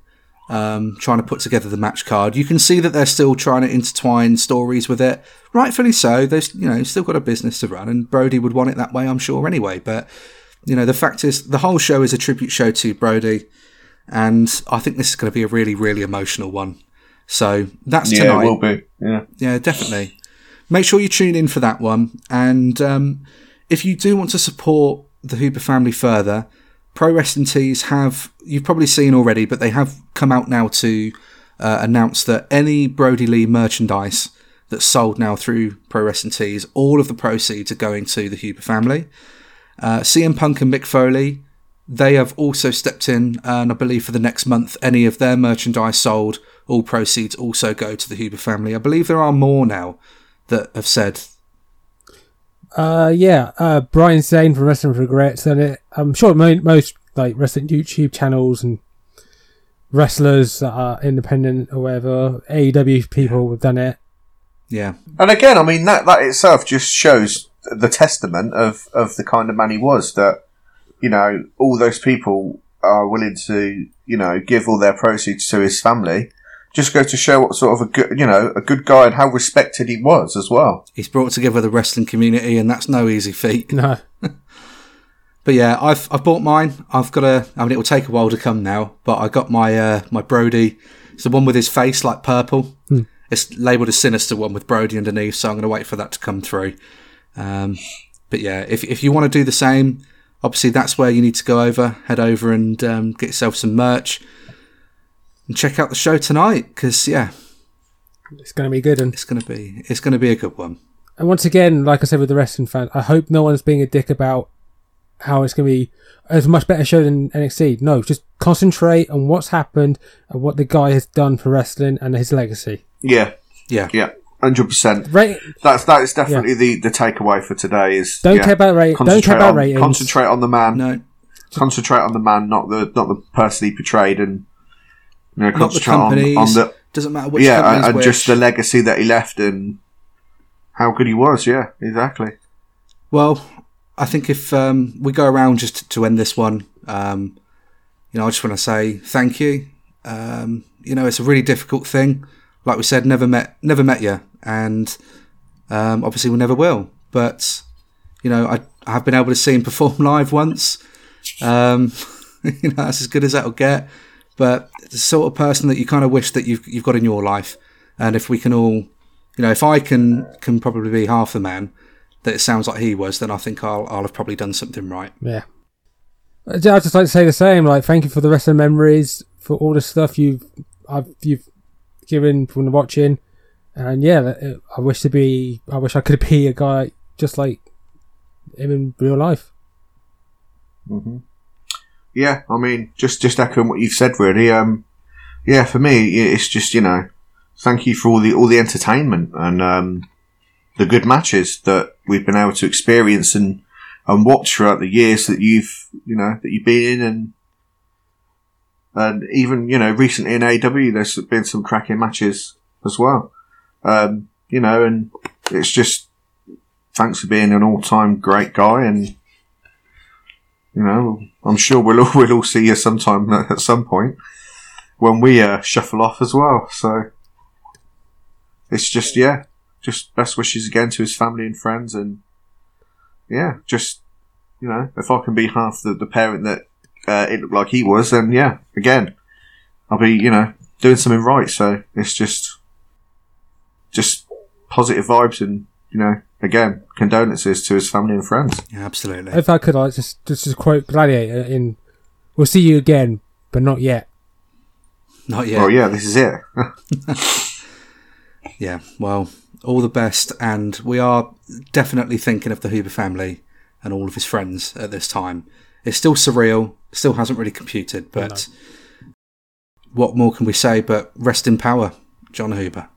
Speaker 1: um, trying to put together the match card. You can see that they're still trying to intertwine stories with it. Rightfully so. They've you know still got a business to run, and Brodie would want it that way, I'm sure. Anyway, but you know the fact is the whole show is a tribute show to Brodie, and I think this is going to be a really really emotional one. So that's
Speaker 3: yeah,
Speaker 1: tonight
Speaker 3: it will be. Yeah,
Speaker 1: yeah, definitely. Make sure you tune in for that one. And um, if you do want to support the Huber family further, Pro Wrestling Tees have, you've probably seen already, but they have come out now to uh, announce that any Brodie Lee merchandise that's sold now through Pro Wrestling Tees, all of the proceeds are going to the Huber family. Uh, CM Punk and Mick Foley, they have also stepped in, and I believe for the next month, any of their merchandise sold, all proceeds also go to the Huber family. I believe there are more now that have said,
Speaker 2: Uh, yeah, uh, Brian Zane from Wrestling Regrets, and it, I'm sure mo- most like wrestling YouTube channels and wrestlers that are independent or whatever, AEW people have done it.
Speaker 1: yeah,
Speaker 3: and again, I mean that that itself just shows the testament of of the kind of man he was. That you know, all those people are willing to you know give all their proceeds to his family. Just goes to show what sort of a good, you know, a good guy and how respected he was as well.
Speaker 1: he's brought together the wrestling community, and that's no easy feat.
Speaker 2: No,
Speaker 1: But yeah, I've I've bought mine. I've got a. I mean, it will take a while to come now, but I got my uh, my Brodie. It's the one with his face like purple. It's labelled a sinister one with Brodie underneath, so I'm going to wait for that to come through. Um, but yeah, if if you want to do the same, obviously that's where you need to go over. Head over and um, get yourself some merch and check out the show tonight because yeah,
Speaker 2: it's going to be good. And,
Speaker 1: it's going to be it's going to be a good one.
Speaker 2: and once again, like I said with the wrestling fan, I hope no one's being a dick about how it's going to be as much better show than NXT. No, just concentrate on what's happened and what the guy has done for wrestling and his legacy.
Speaker 3: Yeah,
Speaker 1: Yeah,
Speaker 3: yeah, hundred percent.
Speaker 2: Right?
Speaker 3: That's that is definitely the the takeaway for today. Is
Speaker 2: Don't
Speaker 3: yeah,
Speaker 2: care about rate. Don't
Speaker 3: concentrate
Speaker 2: care about
Speaker 3: on,
Speaker 2: ratings.
Speaker 3: Concentrate on the man.
Speaker 1: no,
Speaker 3: Concentrate on the man, not the not the person he portrayed, and
Speaker 1: not the companies.
Speaker 3: on the
Speaker 1: doesn't matter which
Speaker 3: yeah, and
Speaker 1: which.
Speaker 3: just the legacy that he left and how good he was. Yeah, exactly.
Speaker 1: Well, I think if um, we go around just to end this one, um, you know, I just want to say thank you. Um, you know, it's a really difficult thing. Like we said, never met, never met you, and um, obviously we never will. But you know, I, I have been able to see him perform live once. Um, you know, that's as good as that'll get. But the sort of person that you kind of wish that you've you've got in your life, and if we can all, you know, if I can can probably be half the man that it sounds like he was, then I think I'll I'll have probably done something right.
Speaker 2: Yeah. I'd just like to say the same. Like, thank you for the rest of the memories, for all the stuff you've I've you've given from the watching, and yeah, I wish to be. I wish I could be a guy just like him in real life.
Speaker 3: Mm-hmm. Yeah, I mean, just just echoing what you've said, really. Um, yeah, for me, it's just you know, thank you for all the all the entertainment and um, the good matches that we've been able to experience and and watch throughout the years that you've you know that you've been in and and even you know recently in AEW there's been some cracking matches as well. Um, you know, and it's just thanks for being an all time great guy and you know I'm sure we'll all, we'll all see you sometime at some point when we uh, shuffle off as well. So it's just yeah, just best wishes again to his family and friends and yeah, just you know, if I can be half the, the parent that uh, it looked like he was, then yeah, again, I'll be you know doing something right. So it's just just positive vibes and you know again condolences to his family and friends.
Speaker 1: Yeah, absolutely.
Speaker 2: If I could, I just just, just quote Gladiator in "We'll see you again, but not yet."
Speaker 1: Not yet.
Speaker 3: Oh yeah, this is it.
Speaker 1: yeah. Well, all the best, and we are definitely thinking of the Huber family and all of his friends at this time. It's still surreal, still hasn't really computed, but what more can we say but rest in power, Jon Huber?